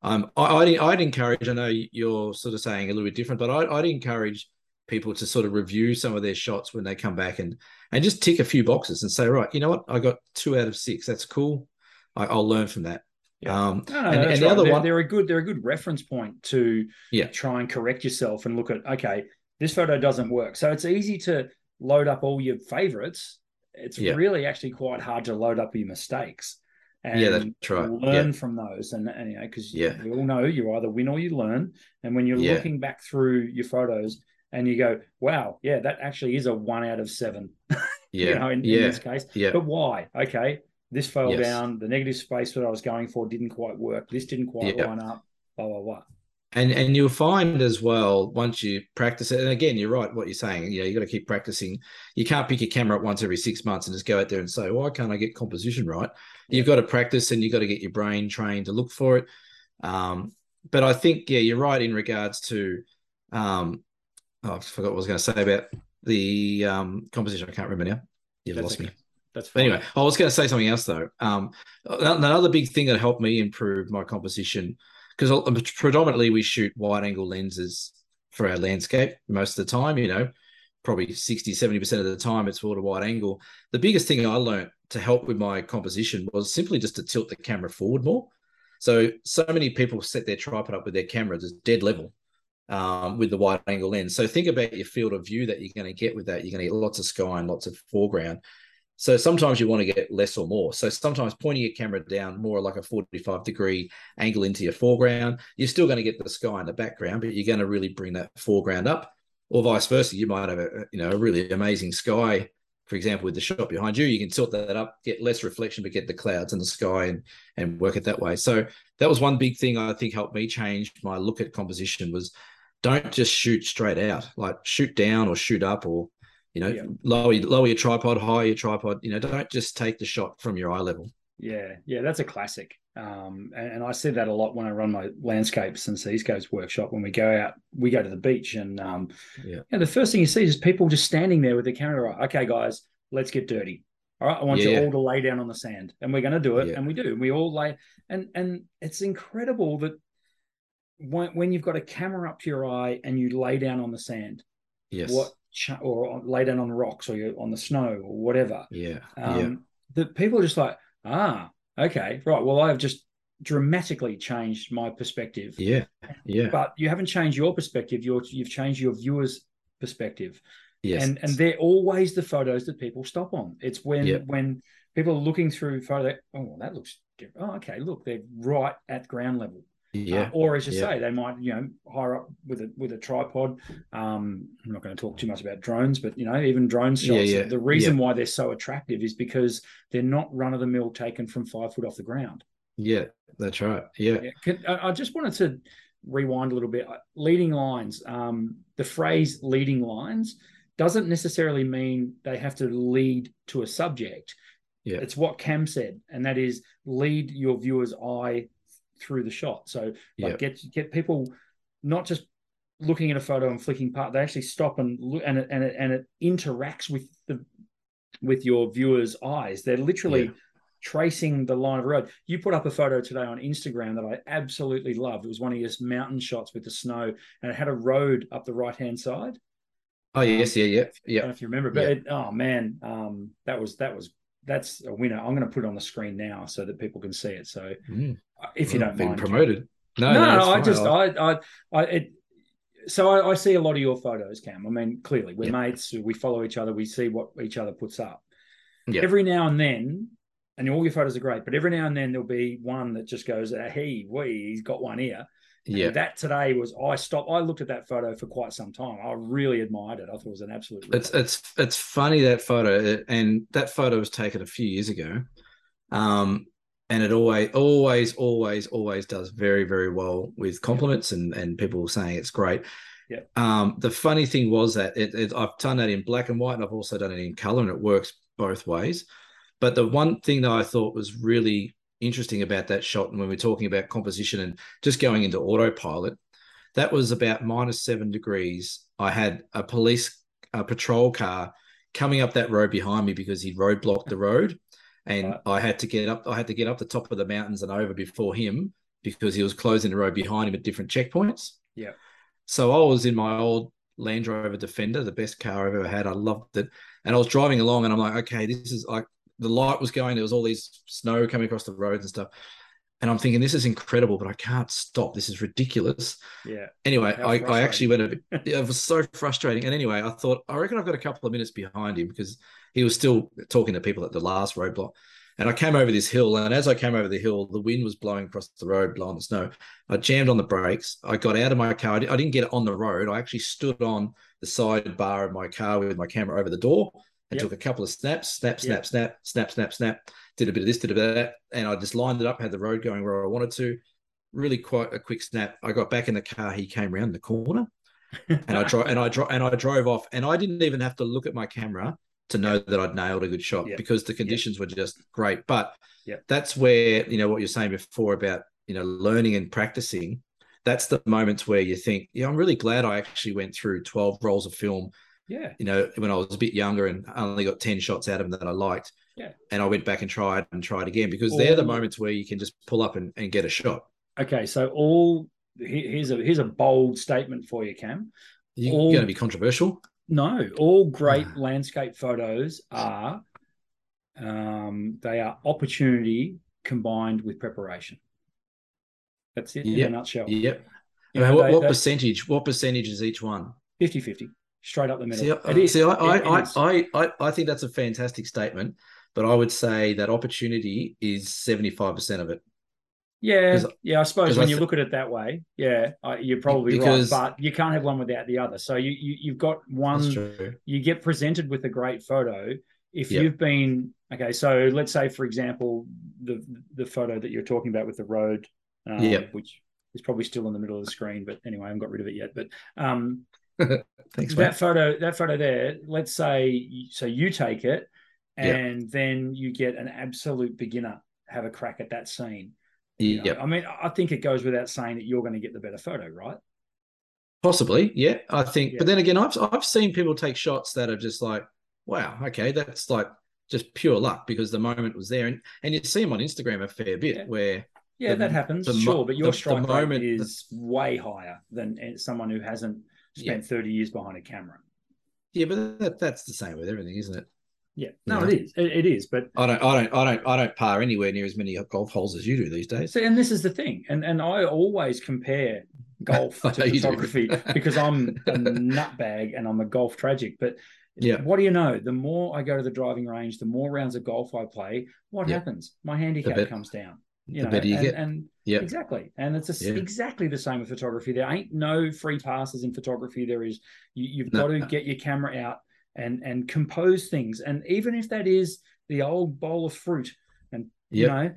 um, I, I'd, I'd, encourage, I know you're sort of saying a little bit different, but I'd, I'd, encourage people to sort of review some of their shots when they come back and and just tick a few boxes and say, right, you know what, I got two out of six. That's cool. I, will learn from that. Yeah. Um, no, no, and, and the right. other they're, one, they're a good, they're a good reference point to yeah. try and correct yourself and look at, okay, this photo doesn't work. So it's easy to load up all your favorites it's yeah. really actually quite hard to load up your mistakes and yeah, that's right. learn yeah. from those. And, and you know, because yeah. we all know you either win or you learn. And when you're yeah. looking back through your photos and you go, wow, yeah, that actually is a one out of seven. Yeah. you know, in, in this case. Yeah. But why? Okay. This fell yes. down. The negative space that I was going for didn't quite work. This didn't quite line up. Blah blah blah and and you'll find as well once you practice it and again you're right what you're saying you know you got to keep practicing you can't pick your camera up once every six months and just go out there and say why can't i get composition right you've got to practice and you've got to get your brain trained to look for it Um, but I think yeah, you're right in regards to um, oh, I forgot what I was going to say about the um, composition. I can't remember now. You've That's lost okay. me. That's But anyway, I was going to say something else though. Um, another big thing that helped me improve my composition because predominantly we shoot wide angle lenses for our landscape most of the time. You know, probably 60, 70 percent of the time it's a wide angle. The biggest thing I learned to help with my composition was simply just to tilt the camera forward more. So so many people set their tripod up with their camera just dead level um, with the wide angle lens. So think about your field of view that you're going to get with that. You're going to get lots of sky and lots of foreground. So sometimes you want to get less or more. So sometimes pointing your camera down more like a 45 degree angle into your foreground, you're still going to get the sky in the background, but you're going to really bring that foreground up. Or vice versa, you might have a you know a really amazing sky, for example, with the shot behind you. You can tilt that up, get less reflection, but get the clouds and the sky and and work it that way. So that was one big thing I think helped me change my look at composition was don't just shoot straight out, like shoot down or shoot up or you know, yeah. lower lower your tripod, higher your tripod. You know, don't just take the shot from your eye level. Yeah, yeah, that's a classic. Um, and, and, I see that a lot when I run my landscapes and seascapes workshop. When we go out, we go to the beach, and um, yeah, the first thing you see is people just standing there with their camera. Okay, guys, let's get dirty. All right, I want yeah. you all to lay down on the sand, and we're going to do it, yeah. and we do. We all lay, and and it's incredible that when when you've got a camera up to your eye and you lay down on the sand, yes, what or lay down on rocks or you're on the snow or whatever. Yeah. Um, yeah. The people are just like, ah, okay, right. Well, I've just dramatically changed my perspective. Yeah. Yeah. But you haven't changed your perspective. You're, you've changed your viewers' perspective. Yes. And and they're always the photos that people stop on. It's when yep. when people are looking through photo, oh, that looks different. Oh, okay, look, they're right at ground level. Yeah. Uh, or as you yeah. say, they might you know higher up with a with a tripod. Um, I'm not going to talk too much about drones, but you know even drone shots. Yeah, yeah. The reason why they're so attractive is because they're not run of the mill taken from five foot off the ground. Yeah, that's right. Yeah. Can, I, I just wanted to rewind a little bit. Leading lines. Um, the phrase "leading lines" doesn't necessarily mean they have to lead to a subject. Yeah. It's what Cam said, and that is lead your viewer's eye through the shot. So like yep. get get people not just looking at a photo and flicking part, they actually stop and look and it and it and it interacts with the with your viewers' eyes. They're literally yeah. tracing the line of road. You put up a photo today on Instagram that I absolutely loved. It was one of your mountain shots with the snow, and it had a road up the right hand side. Oh yes, yeah, yeah, yeah. I don't know if you remember, but yeah. it, oh man, um, that was that was that's a winner. I'm going to put it on the screen now so that people can see it. So mm. if you don't mind, promoted. No, no, no, no I just I I I it, so I, I, see a lot of your photos, Cam. I mean, clearly we're mates. We follow each other. We see what each other puts up. Every now and then, and all your photos are great, but every now and then there'll be one that just goes, "Hey, we, he's got one here." Yeah. And that today was I stopped. I looked at that photo for quite some time. I really admired it. I thought it was an absolute. It's it's it's funny that photo, and that photo was taken a few years ago, um, and it always always always always does very very well with compliments and and people saying it's great. Yeah. Um, the funny thing was that it, it, I've done that in black and white, and I've also done it in color, and it works both ways. But the one thing that I thought was really interesting about that shot and when we're talking about composition and just going into autopilot that was about minus seven degrees. I had a police a patrol car coming up that road behind me because he roadblocked the road and right. i had to get up i had to get up the top of the mountains and over before him because he was closing the road behind him at different checkpoints. Yeah. So i was in my old land rover defender the best car i've ever had. I loved it. And i was driving along and i'm like okay this is like the light was going. There was all these snow coming across the roads and stuff. And I'm thinking, this is incredible, but I can't stop. This is ridiculous. Yeah. Anyway, I, I actually went a bit, it was so frustrating. And anyway, I thought, I reckon I've got a couple of minutes behind him because he was still talking to people at the last roadblock. And I came over this hill. And as I came over the hill, the wind was blowing across the road, blowing the snow. I jammed on the brakes. I got out of my car. I didn't get on the road. I actually stood on the side bar of my car with my camera over the door and yep. took a couple of snaps, snap, snap, yep. snap, snap, snap, snap, did a bit of this, did a bit of that. And I just lined it up, had the road going where I wanted to. Really quite a quick snap. I got back in the car. He came around the corner and I drove and I drove and I drove off. And I didn't even have to look at my camera to know that I'd nailed a good shot yep. because the conditions were just great. But that's where, you know, what you're saying before about you know, learning and practicing, that's the moments where you think, yeah, I'm really glad I actually went through 12 rolls of film. Yeah. You know, when I was a bit younger and only got 10 shots out of them that I liked. Yeah. And I went back and tried and tried again because they're the moments where you can just pull up and, and get a shot. Okay. So all here's a here's a bold statement for you, Cam. You're all, going to be controversial. No, all great landscape photos are um, they are opportunity combined with preparation. That's it yep. in a nutshell. Yep. You know, what, they, what they, percentage? What percentage is each one? 50 50, straight up the middle. See, it is, see I, I, I, I, I think that's a fantastic statement, but I would say that opportunity is 75% of it. Yeah, yeah. I suppose when I th- you look at it that way, yeah, you're probably because, right. But you can't have one without the other. So you, you have got one. You get presented with a great photo if yep. you've been okay. So let's say, for example, the the photo that you're talking about with the road, um, yep. which is probably still in the middle of the screen, but anyway, I haven't got rid of it yet. But um, Thanks, that photo, that photo there. Let's say, so you take it, and yep. then you get an absolute beginner have a crack at that scene you know, I mean, I think it goes without saying that you're going to get the better photo, right? Possibly, yeah. I think, yeah. but then again, I've I've seen people take shots that are just like, wow, okay, that's like just pure luck because the moment was there, and and you see them on Instagram a fair bit yeah. where. Yeah, the, that happens, sure, but your the, strike the moment, rate is way higher than eh, someone who hasn't spent yeah. 30 years behind a camera. Yeah, but that, that's the same with everything, isn't it? Yeah, no, yeah. it is. It, it is, but I don't, I don't, I don't, I don't par anywhere near as many golf holes as you do these days. See, and this is the thing, and and I always compare golf to photography because I'm a nutbag and I'm a golf tragic. But yeah, what do you know? The more I go to the driving range, the more rounds of golf I play. What yeah. happens? My handicap comes down. You the know, better you and, get. and yeah, exactly. And it's a, yeah. exactly the same with photography. There ain't no free passes in photography. There is. You, have no. got to get your camera out and and compose things. And even if that is the old bowl of fruit and yep. you know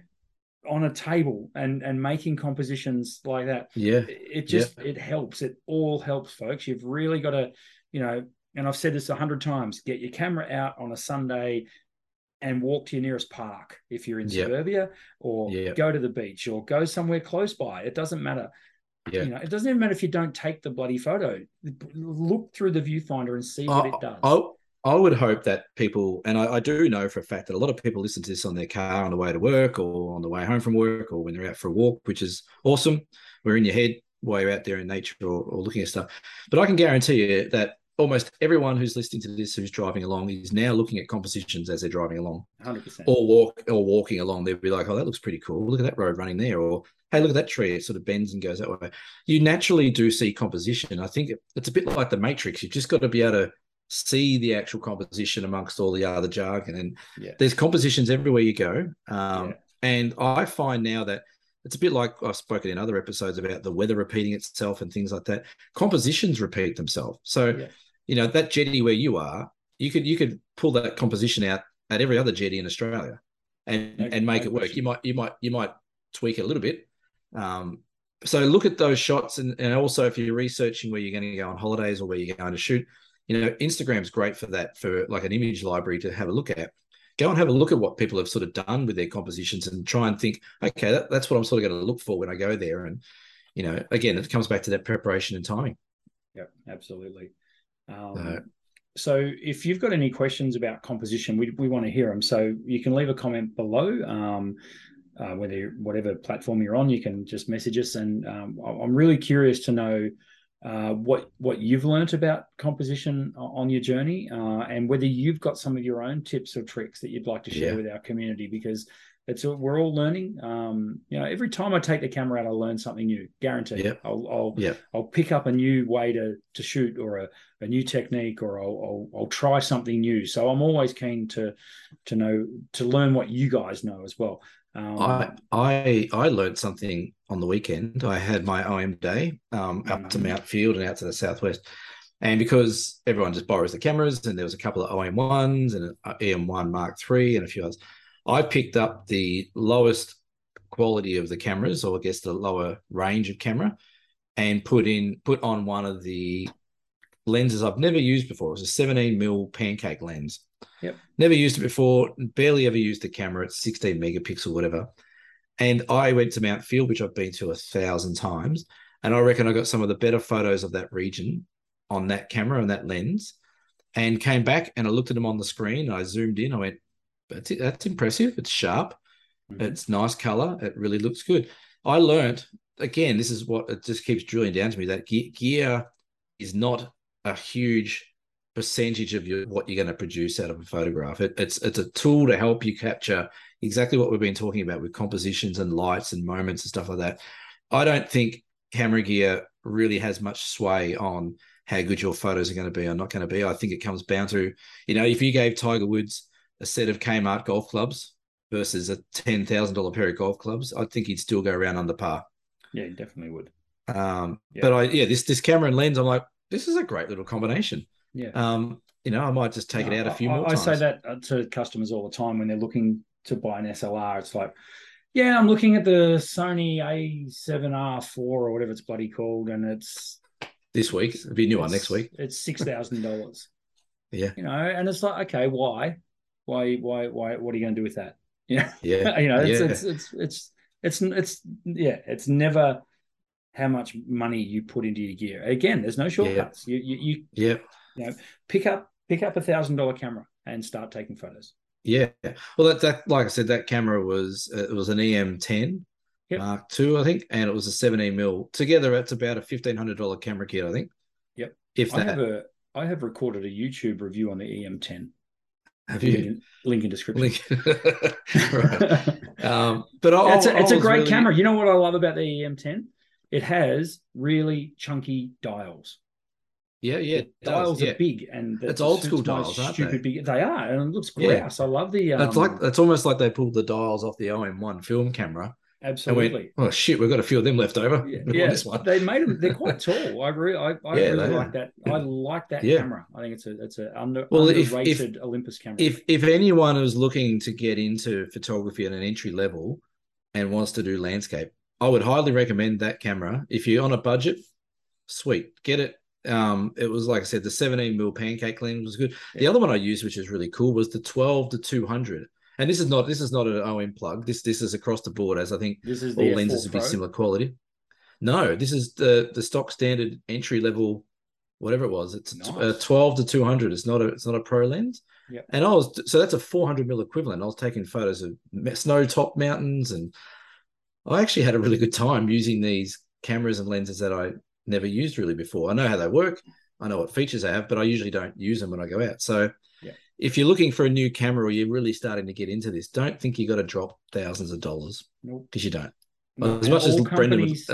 on a table and and making compositions like that yeah it just yep. it helps it all helps folks you've really got to you know and i've said this a hundred times get your camera out on a sunday and walk to your nearest park if you're in yep. suburbia or go to the beach or go somewhere close by it doesn't matter yeah. You know, it doesn't even matter if you don't take the bloody photo. Look through the viewfinder and see what I, it does. I, I would hope that people, and I, I, do know for a fact that a lot of people listen to this on their car on the way to work or on the way home from work or when they're out for a walk, which is awesome. We're in your head while you're out there in nature or, or looking at stuff. But I can guarantee you that almost everyone who's listening to this who's driving along is now looking at compositions as they're driving along. 100% or walk or walking along they'll be like oh that looks pretty cool. Look at that road running there. Or hey look at that tree. It sort of bends and goes that way. You naturally do see composition. I think it's a bit like the matrix. You've just got to be able to see the actual composition amongst all the other jargon. And yeah. there's compositions everywhere you go. Um, yeah. and i find now that it's a bit like I've spoken in other episodes about the weather repeating itself and things like that. Compositions repeat themselves. So yeah you know that jetty where you are, you could you could pull that composition out at every other jetty in Australia, and and make it work. You might you might you might tweak it a little bit. Um, so look at those shots, and, and also if you're researching where you're going to go on holidays or where you're going to shoot, you know Instagram's great for that for like an image library to have a look at. Go and have a look at what people have sort of done with their compositions and try and think, okay, that, that's what I'm sort of going to look for when I go there. And you know, again, it comes back to that preparation and timing. Yeah, absolutely. Um, so if you've got any questions about composition, we, we want to hear them. So you can leave a comment below. Um, uh, whether whatever platform you're on, you can just message us, and um, I'm really curious to know uh, what what you've learned about composition on your journey, uh, and whether you've got some of your own tips or tricks that you'd like to share yeah. with our community. Because it's we're all learning. Um, you know, every time I take the camera out, I learn something new. Guaranteed. Yeah. I'll I'll, yeah. I'll pick up a new way to to shoot or a, a new technique or I'll, I'll, I'll try something new. So I'm always keen to to know to learn what you guys know as well. Um, I I I learned something on the weekend. I had my OM day um, up to Mount Field and out to the southwest. And because everyone just borrows the cameras, and there was a couple of OM ones and an EM1 Mark III and a few others, I picked up the lowest quality of the cameras, or I guess the lower range of camera, and put in put on one of the lenses I've never used before. It was a 17 mil pancake lens. Yep. Never used it before. Barely ever used the camera. It's 16 megapixel, whatever. And I went to Mount Field, which I've been to a thousand times, and I reckon I got some of the better photos of that region on that camera and that lens. And came back and I looked at them on the screen. I zoomed in. I went, that's, that's impressive. It's sharp. Mm-hmm. It's nice color. It really looks good. I learned again. This is what it just keeps drilling down to me that gear is not a huge percentage of your what you're going to produce out of a photograph. It, it's it's a tool to help you capture exactly what we've been talking about with compositions and lights and moments and stuff like that. I don't think camera gear really has much sway on how good your photos are going to be or not going to be. I think it comes down to, you know, if you gave Tiger Woods a set of Kmart golf clubs versus a ten thousand dollar pair of golf clubs, I think he'd still go around under par. Yeah, he definitely would. Um, yeah. but I yeah, this this camera and lens, I'm like, this is a great little combination. Yeah. Um, you know, I might just take no, it out a few I, more. I times. say that uh, to customers all the time when they're looking to buy an SLR. It's like, yeah, I'm looking at the Sony A7R4 or whatever it's bloody called, and it's this week. It'll be a new one next week. It's six thousand dollars. yeah, you know, and it's like, okay, why, why, why, why? What are you going to do with that? Yeah, yeah, you know, it's, yeah. it's, it's it's it's it's yeah, it's never how much money you put into your gear. Again, there's no shortcuts. Yeah. You, you, you, yeah, you know, pick up pick up a thousand dollar camera and start taking photos. Yeah, well, that, that like I said, that camera was uh, it was an EM10 yep. Mark II, I think, and it was a 17 mil. Together, it's about a fifteen hundred dollar camera kit, I think. Yep. If that. I have a I have recorded a YouTube review on the EM10. Have you? Link in, link in description. Link. um, but I, it's a, it's a great really... camera. You know what I love about the EM10? It has really chunky dials. Yeah, yeah. The dials yeah. are big and it's old school dials, aren't stupid they? big. They are, and it looks grouse. Yeah. I love the. Um, it's like it's almost like they pulled the dials off the OM1 film camera. Absolutely. Went, oh shit, we've got a few of them left over. Yeah, yeah. this one. they made them. They're quite tall. I really, I, I yeah, really like that. I like that camera. I think it's a, it's a under well, underrated if, if, Olympus camera. If if anyone is looking to get into photography at an entry level and wants to do landscape, I would highly recommend that camera. If you're on a budget, sweet, get it. Um, it was like I said, the 17 mil pancake lens was good. The other one I used, which is really cool, was the 12 to 200. And this is not this is not an OM plug. This this is across the board, as I think this is all lenses would be similar quality. No, this is the the stock standard entry level, whatever it was. It's uh, nice. a 12 to 200. It's not a it's not a pro lens. Yeah. And I was so that's a 400 mil equivalent. I was taking photos of snow top mountains and I actually had a really good time using these cameras and lenses that I never used really before. I know how they work. I know what features they have, but I usually don't use them when I go out. So yeah. if you're looking for a new camera or you're really starting to get into this, don't think you got to drop thousands of dollars because nope. you don't. No, as much as Brendan was,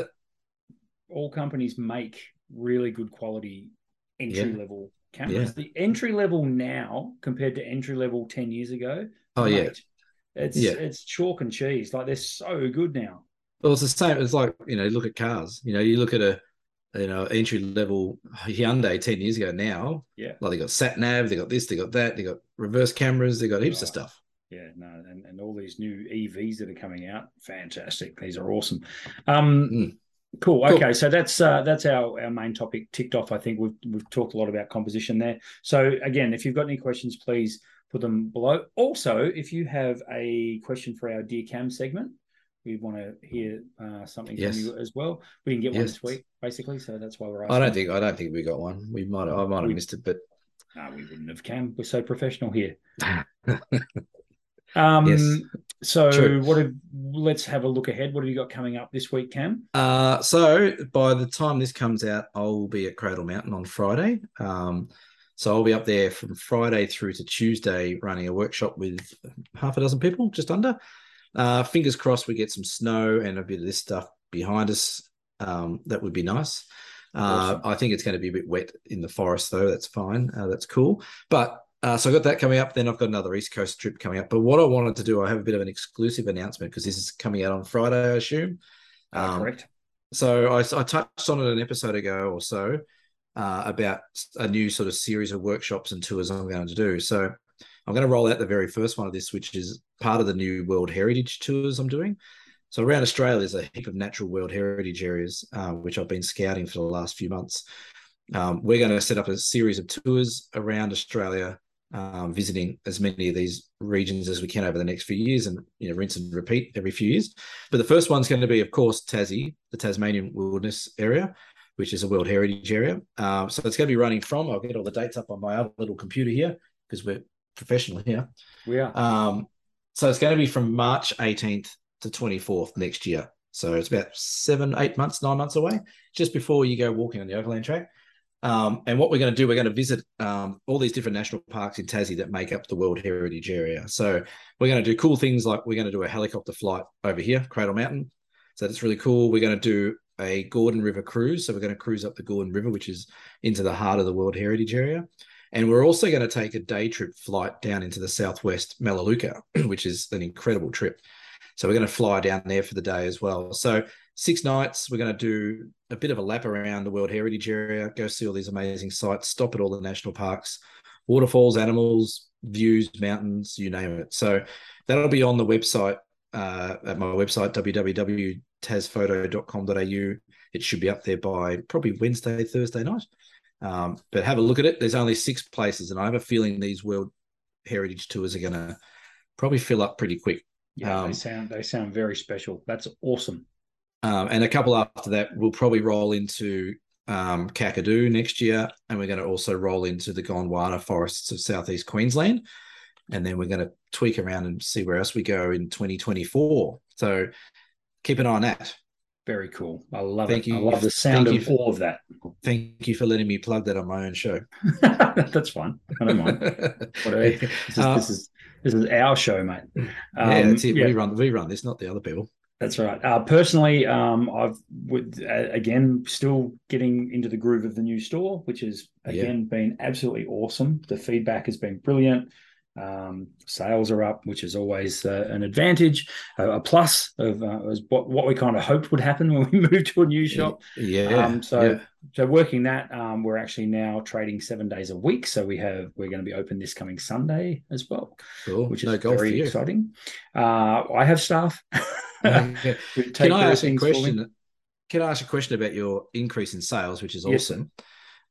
all companies make really good quality entry yeah. level cameras. Yeah. The entry level now compared to entry level 10 years ago. Oh, mate, yeah it's yeah. it's chalk and cheese. Like they're so good now. Well, it's the same. It's like you know, look at cars. You know, you look at a you know entry level Hyundai ten years ago. Now, yeah, like they got sat nav, they got this, they got that, they got reverse cameras, they got heaps of stuff. Yeah, no, and, and all these new EVs that are coming out, fantastic. These are awesome. Um, mm. Cool. Okay, so that's uh, that's our, our main topic ticked off. I think we've we've talked a lot about composition there. So again, if you've got any questions, please put them below. Also, if you have a question for our Dear Cam segment, we want to hear uh, something yes. from you as well. We can get yes. one this week, basically. So that's why we're asking. I don't think I don't think we got one. We might have, I might have missed it, but no, we wouldn't have. Cam, we're so professional here. um, yes. So True. what? Have, let's have a look ahead. What have you got coming up this week, Cam? Uh, so by the time this comes out, I'll be at Cradle Mountain on Friday. Um, so I'll be up there from Friday through to Tuesday running a workshop with half a dozen people, just under. Uh, fingers crossed we get some snow and a bit of this stuff behind us. Um, that would be nice. Uh, I think it's going to be a bit wet in the forest, though. That's fine. Uh, that's cool. But uh, so I got that coming up. Then I've got another East Coast trip coming up. But what I wanted to do, I have a bit of an exclusive announcement because this is coming out on Friday, I assume. Um, correct. So I, I touched on it an episode ago or so uh, about a new sort of series of workshops and tours I'm going to do. So I'm going to roll out the very first one of this, which is part of the new World Heritage tours I'm doing. So around Australia, there's a heap of natural World Heritage areas, uh, which I've been scouting for the last few months. Um, we're going to set up a series of tours around Australia um, visiting as many of these regions as we can over the next few years and you know rinse and repeat every few years. But the first one's going to be, of course, Tassie, the Tasmanian Wilderness Area, which is a World Heritage Area. Um, so it's going to be running from. I'll get all the dates up on my other little computer here because we're professional here. We are. Um, so it's going to be from March 18th to 24th next year. So it's about seven, eight months, nine months away, just before you go walking on the overland track. Um, and what we're going to do, we're going to visit um, all these different national parks in Tassie that make up the World Heritage Area. So we're going to do cool things like we're going to do a helicopter flight over here, Cradle Mountain. So that's really cool. We're going to do a Gordon River cruise. So we're going to cruise up the Gordon River, which is into the heart of the World Heritage Area. And we're also going to take a day trip flight down into the southwest Melaleuca, which is an incredible trip. So we're going to fly down there for the day as well. So six nights. We're going to do a bit of a lap around the World Heritage Area, go see all these amazing sites, stop at all the national parks, waterfalls, animals, views, mountains, you name it. So that'll be on the website uh, at my website www.tasphoto.com.au. It should be up there by probably Wednesday, Thursday night. Um, but have a look at it. There's only six places, and I have a feeling these World Heritage tours are going to probably fill up pretty quick. Yeah, um, they sound they sound very special. That's awesome. Um, and a couple after that, we'll probably roll into um, Kakadu next year, and we're going to also roll into the Gondwana forests of southeast Queensland, and then we're going to tweak around and see where else we go in 2024. So keep an eye on that. Very cool. I love thank it. You. I love the sound thank of all of that. Thank you for letting me plug that on my own show. That's fine. I don't mind. This is, uh, this is this is our show, mate. Um, yeah, that's it. Yeah. We run we run this, not the other people. That's right. Uh, personally, um, I've would, uh, again still getting into the groove of the new store, which has again yeah. been absolutely awesome. The feedback has been brilliant. Um, sales are up, which is always uh, an advantage, uh, a plus of uh, what, what we kind of hoped would happen when we moved to a new shop. Yeah. Um, so, yeah. so working that, um, we're actually now trading seven days a week. So we have we're going to be open this coming Sunday as well, cool. which is no very exciting. Uh, I have staff. Can I ask a question? Can I ask a question about your increase in sales, which is awesome? Yes,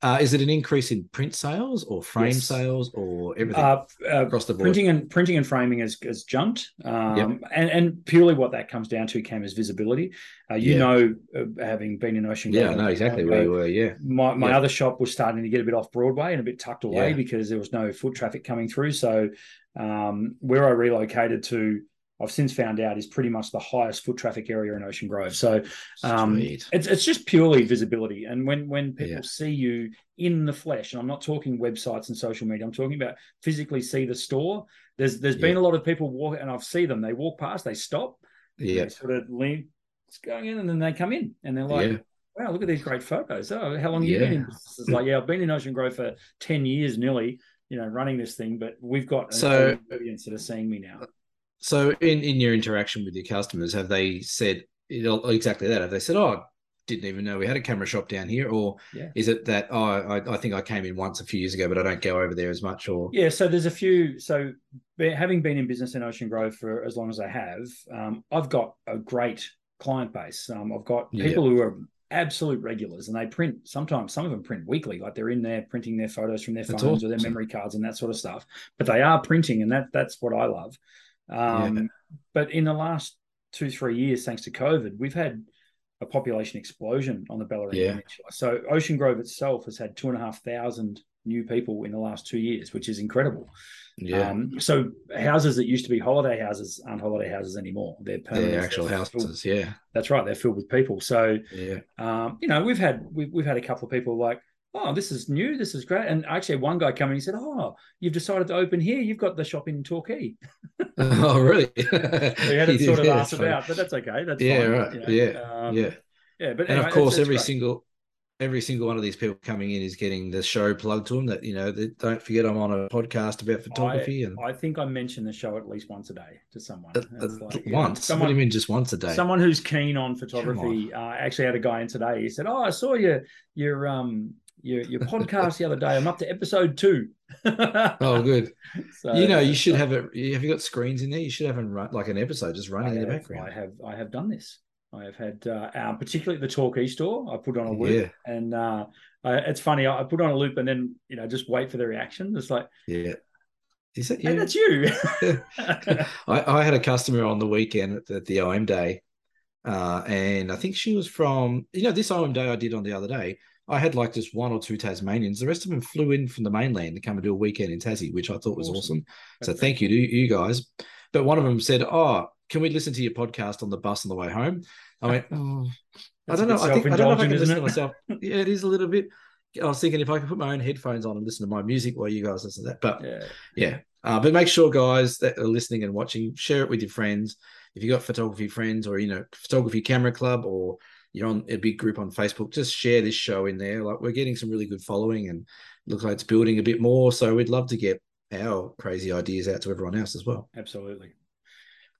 uh, is it an increase in print sales or frame yes. sales or everything uh, uh, across the board? Printing and printing and framing has, has jumped, um, yep. and and purely what that comes down to, Cam, is visibility. Uh, you yeah. know, uh, having been in Ocean, yeah, I know exactly where you were. Yeah, my my yeah. other shop was starting to get a bit off Broadway and a bit tucked away yeah. because there was no foot traffic coming through. So um, where I relocated to I've since found out is pretty much the highest foot traffic area in Ocean Grove. So um, it's it's just purely visibility. And when when people yeah. see you in the flesh, and I'm not talking websites and social media, I'm talking about physically see the store. There's there's yeah. been a lot of people walk, and I've seen them. They walk past, they stop, yeah, they sort of lean, it's going in, and then they come in, and they're like. Yeah. Wow, look at these great photos. Oh, how long have you been in It's like, yeah, I've been in Ocean Grove for 10 years nearly, you know, running this thing, but we've got so, audience that are seeing me now. So, in in your interaction with your customers, have they said exactly that? Have they said, "Oh, didn't even know we had a camera shop down here," or yeah. is it that oh, I, I think I came in once a few years ago, but I don't go over there as much? Or yeah, so there's a few. So, having been in business in Ocean Grove for as long as I have, um, I've got a great client base. Um, I've got people yeah. who are absolute regulars and they print sometimes some of them print weekly like they're in there printing their photos from their phones awesome. or their memory cards and that sort of stuff but they are printing and that that's what i love um, yeah. But in the last two, three years, thanks to COVID, we've had a population explosion on the Bellarine yeah. Peninsula. So Ocean Grove itself has had two and a half thousand new people in the last two years, which is incredible. Yeah. Um, so houses that used to be holiday houses aren't holiday houses anymore. They're permanent. They're actual houses. Filled. Yeah. That's right. They're filled with people. So yeah. Um, you know, we've had we've, we've had a couple of people like oh, this is new, this is great. And actually, one guy came in, he said, oh, you've decided to open here. You've got the shop in Torquay. oh, really? he had to sort of ask about, but that's okay. That's yeah, fine. right. You know, yeah, um, yeah, yeah. But and anyway, of course, that's, every great. single every single one of these people coming in is getting the show plugged to them. That you know, they, don't forget I'm on a podcast about photography. I, and I think I mention the show at least once a day to someone. Uh, uh, like, once? Someone, what do you mean just once a day? Someone who's keen on photography. On. Uh, actually had a guy in today. He said, "Oh, I saw your your um your your podcast the other day. I'm up to episode two. oh, good. So, you know, you should have it. Have you got screens in there? You should have them run like an episode just running I in have, the background. I have. I have done this. I have had, uh, um, particularly at the Torquay store. I put on a loop, yeah. and uh, I, it's funny. I, I put on a loop, and then you know just wait for the reaction. It's like, yeah, Is it? Hey, Yeah. that's you. I, I had a customer on the weekend at the, at the OM day, uh, and I think she was from you know this OM day I did on the other day. I had like just one or two Tasmanians. The rest of them flew in from the mainland to come and do a weekend in Tassie, which I thought was Awesome. awesome. So That's thank you to you guys. But one of them said, "Oh, can we listen to your podcast on the bus on the way home?" I went, "Oh, I That's don't know. I think I don't know if I can listen to myself. yeah, it is a little bit. I was thinking if I could put my own headphones on and listen to my music while you guys listen to that. But Yeah. yeah, uh, but make sure, guys, that are listening and watching, share it with your friends. If you got photography friends or you know photography camera club or you're on a big group on Facebook, just share this show in there. Like we're getting some really good following and looks like it's building a bit more. So we'd love to get our crazy ideas out to everyone else as well. Absolutely.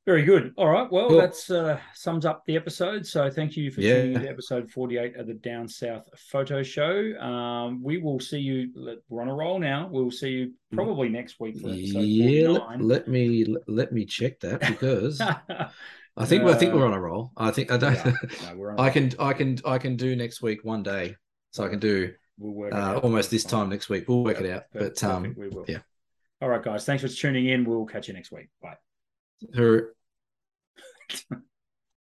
Very good. All right. Well, Cool. that's uh, sums up the episode. So thank you for Yeah. tuning in to episode 48 of the Down South Photo Show. Um, we will see you. We're on a roll now. We'll see you probably next week for episode Yeah, let, 49. let me let me check that because I think I think Uh, we're on a roll. I think I don't. Yeah, no, we're on a I can I can I can do next week one day, so I can do We'll work uh, almost this time next week. We'll work it out. But um, we will. yeah. All right, guys. Thanks for tuning in. We'll catch you next week. Bye. her